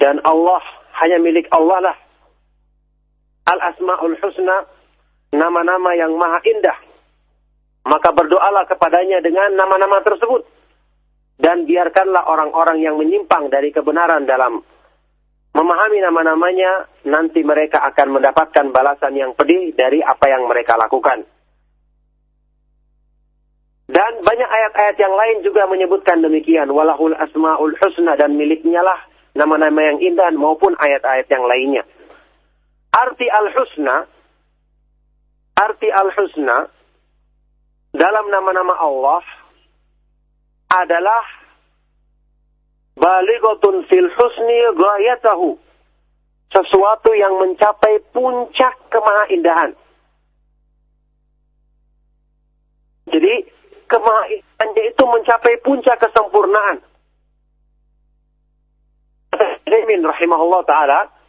Dan Allah hanya milik Allah lah. Al-asmaul husna nama-nama yang maha indah. Maka berdoalah kepadanya dengan nama-nama tersebut dan biarkanlah orang-orang yang menyimpang dari kebenaran dalam memahami nama-namanya, nanti mereka akan mendapatkan balasan yang pedih dari apa yang mereka lakukan. Dan banyak ayat-ayat yang lain juga menyebutkan demikian. Walahul asma'ul husna dan miliknya lah nama-nama yang indah maupun ayat-ayat yang lainnya. Arti al-husna, arti al-husna dalam nama-nama Allah adalah balighatun fil husni ghayatahu. Sesuatu yang mencapai puncak kemahaindahan. Jadi kemahaindahannya itu mencapai puncak kesempurnaan. Rahimahullah taala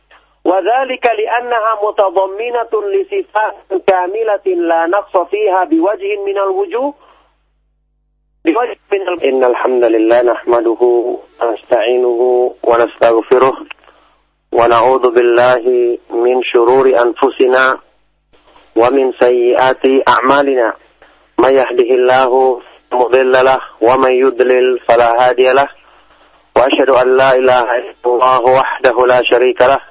وذلك لأنها متضمنة لصفات كاملة لا نقص فيها بوجه من الوجوه. بوجه من ال... إن الحمد لله نحمده ونستعينه ونستغفره ونعوذ بالله من شرور أنفسنا ومن سيئات أعمالنا. من يهده الله مضل له ومن يضلل فلا هادي له. وأشهد أن لا إله إلا الله وحده لا شريك له.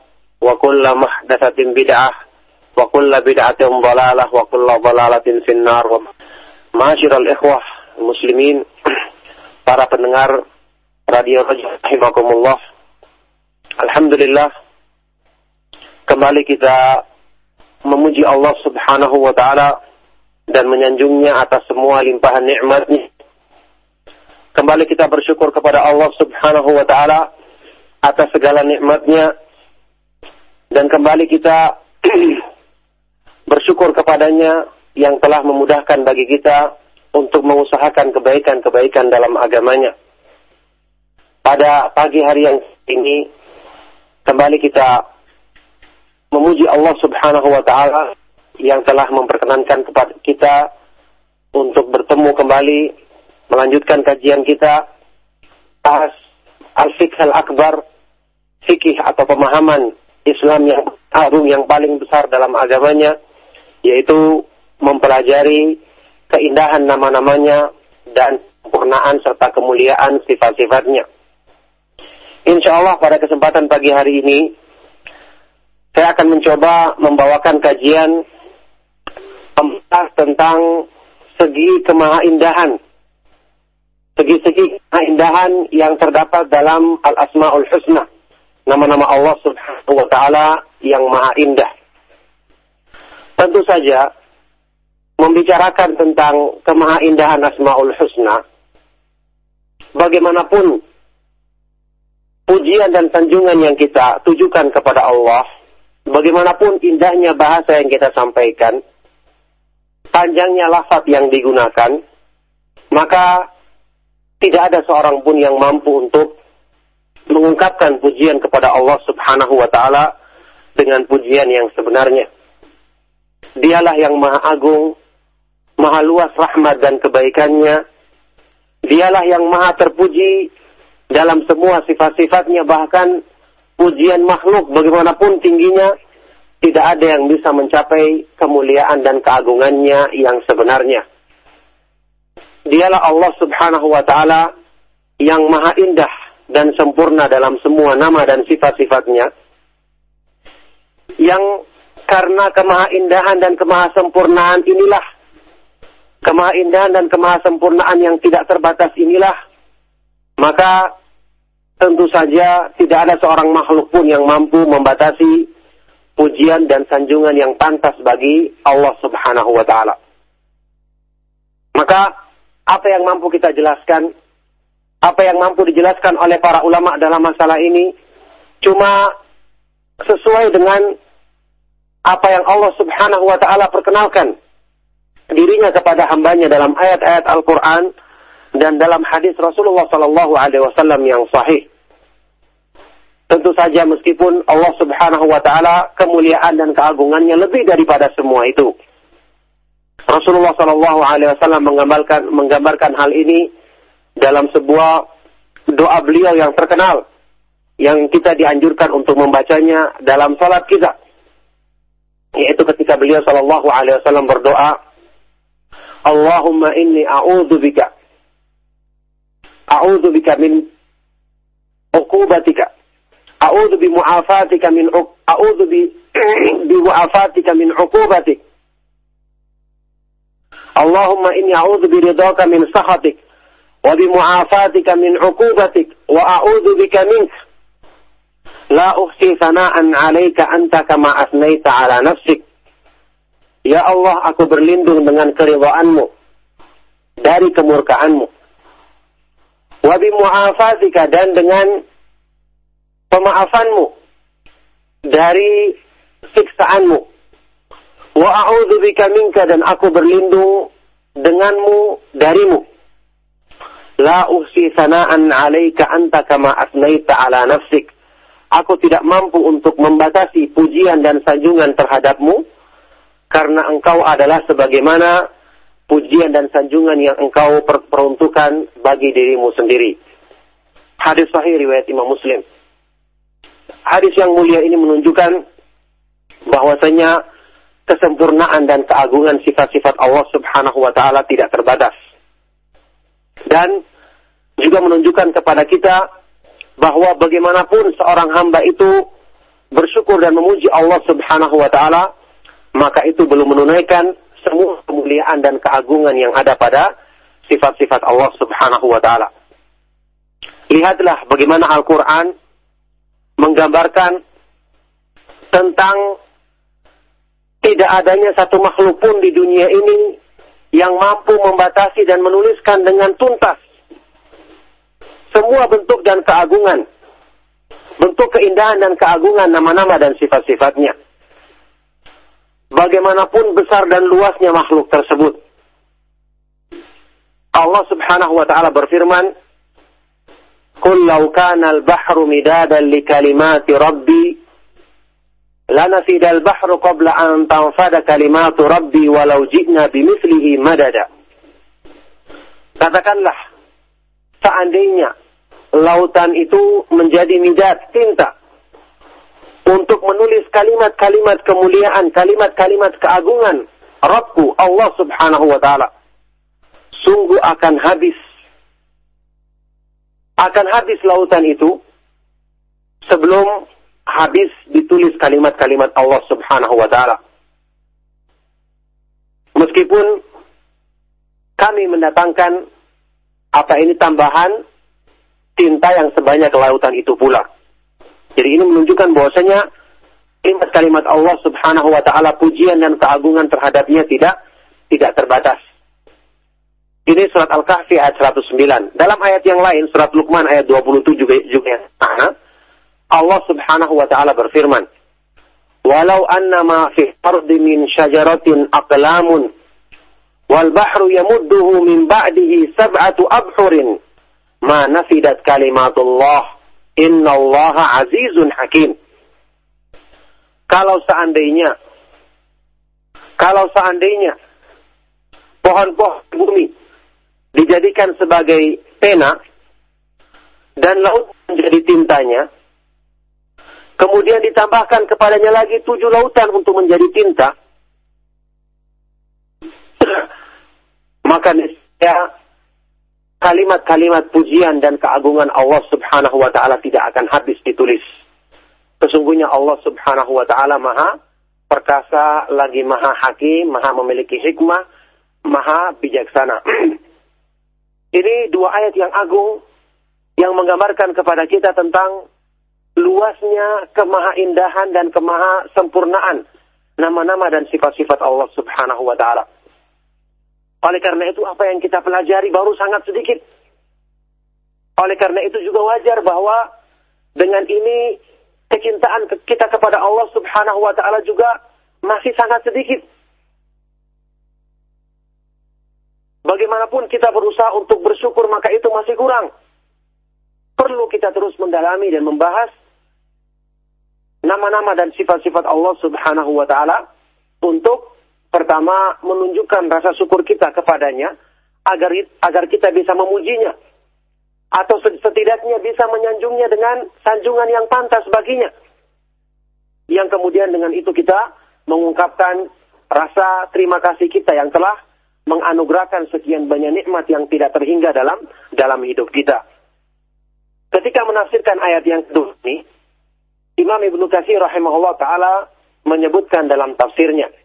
wa kulla muhdatsatin bid'ah wa kulla bid'atin dhalalah wa kulla dhalalatin finnar. Wa ma'asyiral ikhwah muslimin para pendengar radio rahimakumullah. Alhamdulillah kembali kita memuji Allah Subhanahu wa taala dan menyanjungnya atas semua limpahan nikmatnya. Kembali kita bersyukur kepada Allah Subhanahu wa taala atas segala nikmatnya dan kembali kita bersyukur kepadanya yang telah memudahkan bagi kita untuk mengusahakan kebaikan-kebaikan dalam agamanya. Pada pagi hari yang ini, kembali kita memuji Allah subhanahu wa ta'ala yang telah memperkenankan kepada kita untuk bertemu kembali, melanjutkan kajian kita, bahas al-fiqh al-akbar, fikih atau pemahaman Islam yang agung yang paling besar dalam agamanya yaitu mempelajari keindahan nama-namanya dan sempurnaan serta kemuliaan sifat-sifatnya. Insya Allah pada kesempatan pagi hari ini saya akan mencoba membawakan kajian tentang segi kemahaindahan. Segi-segi keindahan yang terdapat dalam Al-Asma'ul Husna nama-nama Allah Subhanahu wa taala yang maha indah. Tentu saja membicarakan tentang kemahaindahan Asmaul Husna bagaimanapun pujian dan sanjungan yang kita tujukan kepada Allah, bagaimanapun indahnya bahasa yang kita sampaikan, panjangnya lafaz yang digunakan, maka tidak ada seorang pun yang mampu untuk mengungkapkan pujian kepada Allah Subhanahu wa taala dengan pujian yang sebenarnya. Dialah yang maha agung, maha luas rahmat dan kebaikannya. Dialah yang maha terpuji dalam semua sifat-sifatnya bahkan pujian makhluk bagaimanapun tingginya tidak ada yang bisa mencapai kemuliaan dan keagungannya yang sebenarnya. Dialah Allah Subhanahu wa taala yang maha indah dan sempurna dalam semua nama dan sifat-sifatnya yang karena kemahaindahan dan kemahasempurnaan inilah kemahaindahan dan kemahasempurnaan yang tidak terbatas inilah maka tentu saja tidak ada seorang makhluk pun yang mampu membatasi pujian dan sanjungan yang pantas bagi Allah Subhanahu wa taala. Maka apa yang mampu kita jelaskan apa yang mampu dijelaskan oleh para ulama dalam masalah ini cuma sesuai dengan apa yang Allah Subhanahu wa taala perkenalkan dirinya kepada hambanya dalam ayat-ayat Al-Qur'an dan dalam hadis Rasulullah sallallahu alaihi wasallam yang sahih. Tentu saja meskipun Allah Subhanahu wa taala kemuliaan dan keagungannya lebih daripada semua itu. Rasulullah Shallallahu alaihi wasallam menggambarkan menggambarkan hal ini dalam sebuah doa beliau yang terkenal yang kita dianjurkan untuk membacanya dalam salat kita. Yaitu ketika beliau Shallallahu alaihi wasallam berdoa, Allahumma inni a'udzu bika a'udzu bika min uqubatika A'udzu bi mu'afatika min a'udzu bi bi mu'afatika min 'uqubatik. Allahumma inni a'udzu bi ridhaka min sakhatik wa bi mu'afatika min 'uqubatik wa a'udzu bika mink. La uhsi sana'an 'alaika anta kama asnaita 'ala nafsik. Ya Allah, aku berlindung dengan keridhaanmu dari kemurkaanmu. Wa bi mu'afatika dan dengan pemaafanmu dari siksaanmu. Wa a'udzu bika minka dan aku berlindung denganmu darimu. La uhsi sana'an 'alaika anta kama asnaita 'ala nafsik. Aku tidak mampu untuk membatasi pujian dan sanjungan terhadapmu karena engkau adalah sebagaimana pujian dan sanjungan yang engkau peruntukkan bagi dirimu sendiri. Hadis sahih riwayat Imam Muslim hadis yang mulia ini menunjukkan bahwasanya kesempurnaan dan keagungan sifat-sifat Allah Subhanahu wa taala tidak terbatas. Dan juga menunjukkan kepada kita bahwa bagaimanapun seorang hamba itu bersyukur dan memuji Allah Subhanahu wa taala, maka itu belum menunaikan semua kemuliaan dan keagungan yang ada pada sifat-sifat Allah Subhanahu wa taala. Lihatlah bagaimana Al-Qur'an menggambarkan tentang tidak adanya satu makhluk pun di dunia ini yang mampu membatasi dan menuliskan dengan tuntas semua bentuk dan keagungan, bentuk keindahan dan keagungan nama-nama dan sifat-sifatnya. Bagaimanapun besar dan luasnya makhluk tersebut. Allah Subhanahu wa taala berfirman, قل لو كان البحر مدادا لكلمات ربي لنفد البحر قبل أن تنفد كلمات ربي ولو جئنا بمثله مددا Katakanlah, seandainya lautan itu menjadi midad, tinta, untuk menulis kalimat-kalimat kemuliaan, kalimat-kalimat keagungan Rabbku Allah subhanahu wa ta'ala. Sungguh akan habis akan habis lautan itu sebelum habis ditulis kalimat-kalimat Allah Subhanahu wa taala. Meskipun kami mendatangkan apa ini tambahan tinta yang sebanyak lautan itu pula. Jadi ini menunjukkan bahwasanya kalimat-kalimat Allah Subhanahu wa taala pujian dan keagungan terhadapnya tidak tidak terbatas. Ini surat Al-Kahfi ayat 109. Dalam ayat yang lain, surat Luqman ayat 27 juga, juga sama. Allah subhanahu wa ta'ala berfirman, Walau annama fi ardi min syajaratin aqlamun, wal bahru yamudduhu min ba'dihi sab'atu abhurin, ma nafidat kalimatullah, inna allaha azizun hakim. Kalau seandainya, kalau seandainya, pohon-pohon bumi dijadikan sebagai pena dan laut menjadi tintanya. Kemudian ditambahkan kepadanya lagi tujuh lautan untuk menjadi tinta. Maka ya kalimat-kalimat pujian dan keagungan Allah Subhanahu wa taala tidak akan habis ditulis. Sesungguhnya Allah Subhanahu wa taala Maha perkasa lagi Maha Hakim, Maha memiliki hikmah, Maha bijaksana. Ini dua ayat yang agung yang menggambarkan kepada kita tentang luasnya kemahaindahan dan kemaha sempurnaan nama-nama dan sifat-sifat Allah Subhanahu wa taala. Oleh karena itu apa yang kita pelajari baru sangat sedikit. Oleh karena itu juga wajar bahwa dengan ini kecintaan kita kepada Allah Subhanahu wa taala juga masih sangat sedikit. Bagaimanapun kita berusaha untuk bersyukur maka itu masih kurang. Perlu kita terus mendalami dan membahas nama-nama dan sifat-sifat Allah Subhanahu wa taala untuk pertama menunjukkan rasa syukur kita kepadanya agar agar kita bisa memujinya atau setidaknya bisa menyanjungnya dengan sanjungan yang pantas baginya. Yang kemudian dengan itu kita mengungkapkan rasa terima kasih kita yang telah menganugerahkan sekian banyak nikmat yang tidak terhingga dalam dalam hidup kita. Ketika menafsirkan ayat yang kedua ini, Imam Ibnu Katsir rahimahullah taala menyebutkan dalam tafsirnya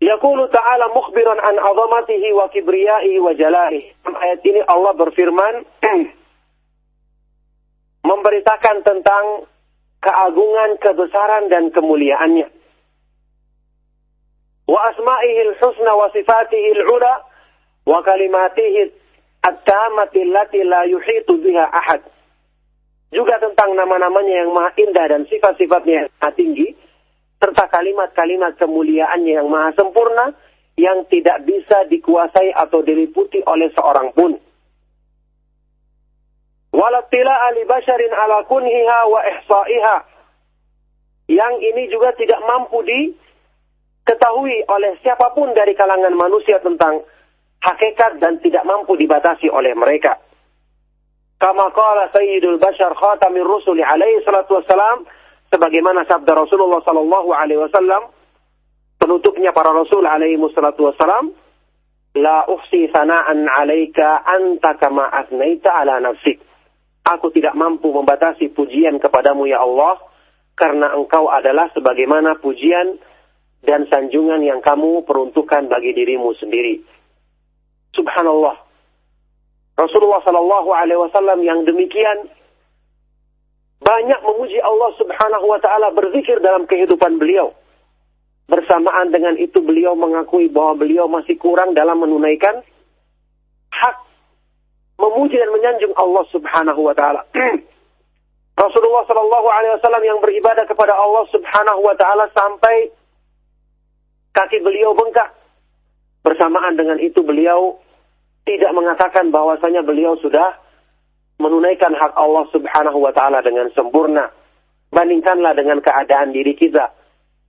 Yaqulu ta'ala mukhbiran an azamatihi wa kibriyaihi wa jalalihi. Ayat ini Allah berfirman memberitakan tentang keagungan, kebesaran dan kemuliaannya. Wa asma'ihi al-husna wa sifatihi al-ula wa kalimatihi at-tamati allati la yuhitu biha ahad. Juga tentang nama-namanya yang maha indah dan sifat-sifatnya yang maha tinggi serta kalimat-kalimat kemuliaannya yang maha sempurna yang tidak bisa dikuasai atau diliputi oleh seorang pun. Walatila ali basharin ala kunhiha wa ihsa'iha. Yang ini juga tidak mampu diketahui oleh siapa pun dari kalangan manusia tentang hakikat dan tidak mampu dibatasi oleh mereka. Kama qala Sayyidul Bashar Khatamir Rusuli alaihi salatu wassalam, sebagaimana sabda Rasulullah sallallahu alaihi wasallam penutupnya para rasul alaihi wassalatu wasallam la uhsi sana'an 'alaika anta kama asnaita ala nafsik. Aku tidak mampu membatasi pujian kepadamu ya Allah karena engkau adalah sebagaimana pujian dan sanjungan yang kamu peruntukkan bagi dirimu sendiri. Subhanallah. Rasulullah sallallahu alaihi wasallam yang demikian banyak memuji Allah Subhanahu wa taala berzikir dalam kehidupan beliau. Bersamaan dengan itu beliau mengakui bahwa beliau masih kurang dalam menunaikan hak memuji dan menyanjung Allah Subhanahu wa taala. Rasulullah Shallallahu alaihi wasallam yang beribadah kepada Allah Subhanahu wa taala sampai kaki beliau bengkak. Bersamaan dengan itu beliau tidak mengatakan bahwasanya beliau sudah menunaikan hak Allah Subhanahu wa taala dengan sempurna. Bandingkanlah dengan keadaan diri kita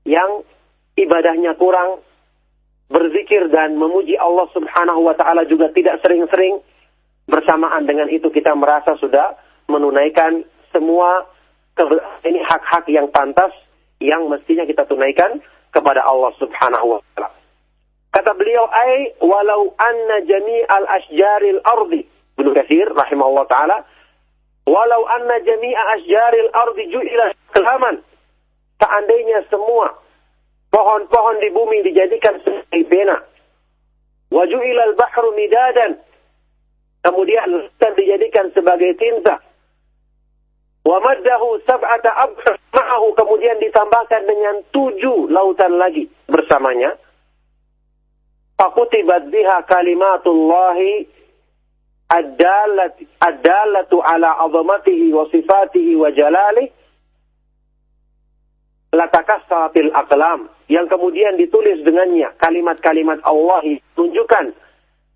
yang ibadahnya kurang, berzikir dan memuji Allah Subhanahu wa taala juga tidak sering-sering. Bersamaan dengan itu kita merasa sudah menunaikan semua ini hak-hak yang pantas yang mestinya kita tunaikan kepada Allah Subhanahu wa taala. Kata beliau, "Ai walau anna jami'al asjaril ardi" Ibnu Katsir rahimahullah taala, "Walau anna jami'a asjaril ardi ju'ila kelaman." Seandainya semua pohon-pohon di bumi dijadikan sebagai pena. Wa ju'ila al-bahru midadan. Kemudian lautan dijadikan sebagai tinta. Wa maddahu sab'ata abhar ma'ahu kemudian ditambahkan dengan tujuh lautan lagi bersamanya. Fakutibat biha kalimatullahi ad-dalatu ala azamatihi wa sifatihi wa jalalih latakassatil aqlam yang kemudian ditulis dengannya kalimat-kalimat Allah tunjukkan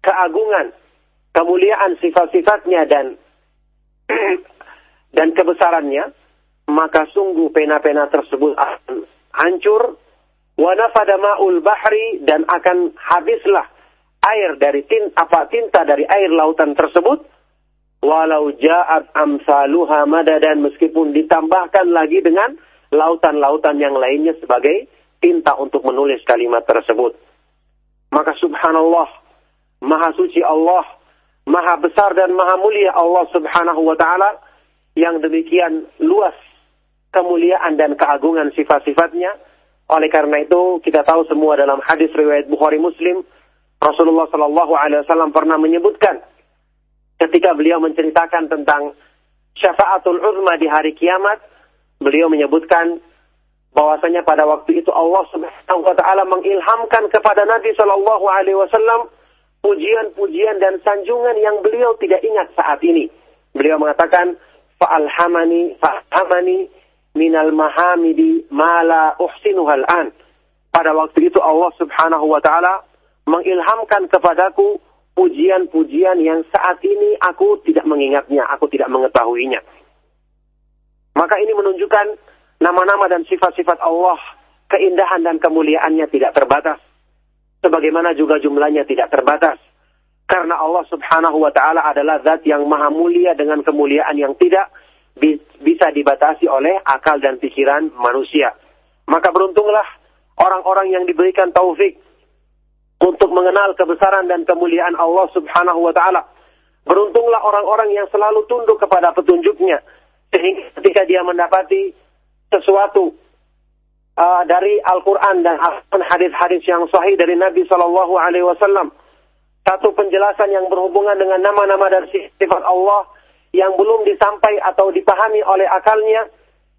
keagungan, kemuliaan sifat-sifatnya dan dan kebesarannya, maka sungguh pena-pena tersebut akan hancur. Wa nafada ma'ul bahri dan akan habislah air dari tinta, apa tinta dari air lautan tersebut walau ja'at amsaluha madadan meskipun ditambahkan lagi dengan lautan-lautan yang lainnya sebagai tinta untuk menulis kalimat tersebut. Maka subhanallah, maha suci Allah, maha besar dan maha mulia Allah subhanahu wa ta'ala yang demikian luas kemuliaan dan keagungan sifat-sifatnya. Oleh karena itu kita tahu semua dalam hadis riwayat Bukhari Muslim Rasulullah Shallallahu Alaihi Wasallam pernah menyebutkan ketika beliau menceritakan tentang syafaatul uzma di hari kiamat, beliau menyebutkan bahwasanya pada waktu itu Allah Subhanahu wa taala mengilhamkan kepada Nabi Shallallahu alaihi wasallam pujian-pujian dan sanjungan yang beliau tidak ingat saat ini. Beliau mengatakan fa'alhamani fa'alhamani minal mahamidi mala uhsinuhal an. Pada waktu itu Allah Subhanahu wa taala mengilhamkan kepadaku pujian-pujian yang saat ini aku tidak mengingatnya, aku tidak mengetahuinya. Maka ini menunjukkan nama-nama dan sifat-sifat Allah, keindahan dan kemuliaannya tidak terbatas. Sebagaimana juga jumlahnya tidak terbatas. Karena Allah subhanahu wa ta'ala adalah zat yang maha mulia dengan kemuliaan yang tidak bisa dibatasi oleh akal dan pikiran manusia. Maka beruntunglah orang-orang yang diberikan taufik untuk mengenal kebesaran dan kemuliaan Allah subhanahu wa ta'ala. Beruntunglah orang-orang yang selalu tunduk kepada petunjuknya sehingga ketika dia mendapati sesuatu uh, dari Al-Quran dan hadis-hadis yang sahih dari Nabi Shallallahu Alaihi Wasallam, satu penjelasan yang berhubungan dengan nama-nama dan sifat Allah yang belum disampai atau dipahami oleh akalnya,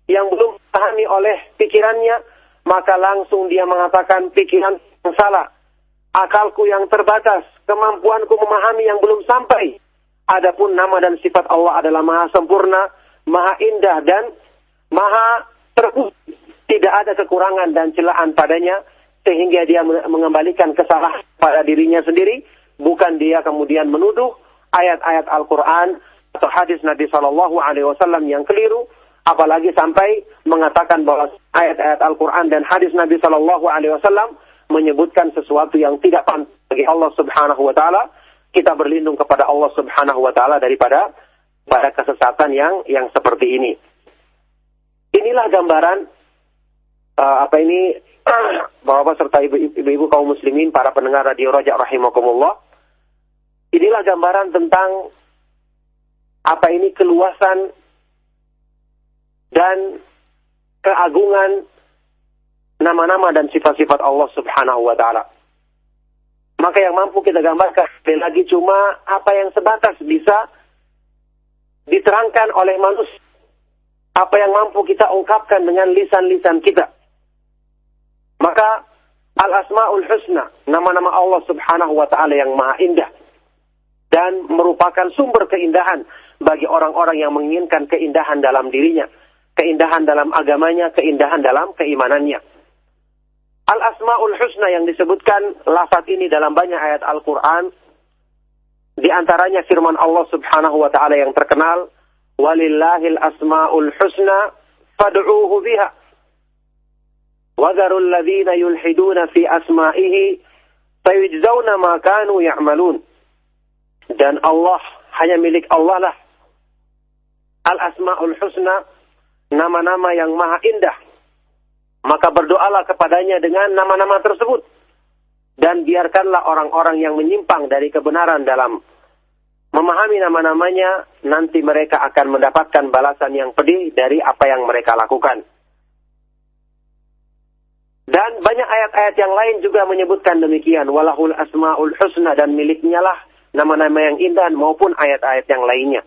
yang belum dipahami oleh pikirannya, maka langsung dia mengatakan pikiran yang salah, akalku yang terbatas, kemampuanku memahami yang belum sampai. Adapun nama dan sifat Allah adalah maha sempurna, maha indah dan maha terpuji. Tidak ada kekurangan dan celaan padanya sehingga dia mengembalikan kesalahan pada dirinya sendiri, bukan dia kemudian menuduh ayat-ayat Al-Quran atau hadis Nabi Shallallahu Alaihi Wasallam yang keliru, apalagi sampai mengatakan bahwa ayat-ayat Al-Quran dan hadis Nabi Shallallahu Alaihi Wasallam menyebutkan sesuatu yang tidak pantas bagi Allah Subhanahu Wa Taala. Kita berlindung kepada Allah Subhanahu Wa Taala daripada pada kesesatan yang yang seperti ini. Inilah gambaran uh, apa ini bapak serta ibu-ibu kaum muslimin para pendengar radio Rojak rahimakumullah. Inilah gambaran tentang apa ini keluasan dan keagungan nama-nama dan sifat-sifat Allah Subhanahu wa taala. Maka yang mampu kita gambarkan sekali lagi cuma apa yang sebatas bisa diterangkan oleh manusia. Apa yang mampu kita ungkapkan dengan lisan-lisan kita. Maka Al-Asma'ul Husna, nama-nama Allah Subhanahu wa taala yang maha indah dan merupakan sumber keindahan bagi orang-orang yang menginginkan keindahan dalam dirinya, keindahan dalam agamanya, keindahan dalam keimanannya. Al-Asma'ul Husna yang disebutkan lafaz ini dalam banyak ayat Al-Quran. Di antaranya firman Allah subhanahu wa ta'ala yang terkenal. Walillahil asma'ul husna fad'uuhu biha. Wadharul ladhina yulhiduna fi asma'ihi fayujzawna ma kanu ya'malun. Dan Allah hanya milik Allah lah. Al-Asma'ul Husna, nama-nama yang maha indah maka berdoalah kepadanya dengan nama-nama tersebut dan biarkanlah orang-orang yang menyimpang dari kebenaran dalam memahami nama-namanya, nanti mereka akan mendapatkan balasan yang pedih dari apa yang mereka lakukan. Dan banyak ayat-ayat yang lain juga menyebutkan demikian. Walahul asma'ul husna dan miliknya lah nama-nama yang indah maupun ayat-ayat yang lainnya.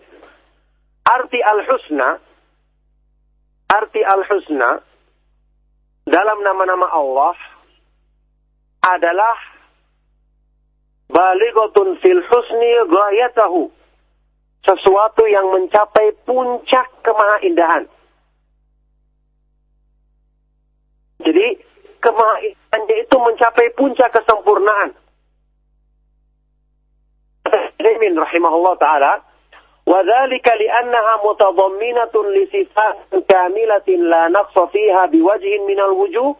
Arti al-husna, arti al-husna dalam nama-nama Allah adalah balighatun fil husni ghayatahu. Sesuatu yang mencapai puncak kemahaindahan. Jadi kemahaindahannya itu mencapai puncak kesempurnaan. Ibn rahimahullah taala وذلك لأنها متضمنة لصفات كاملة لا نقص فيها بوجه من الوجوه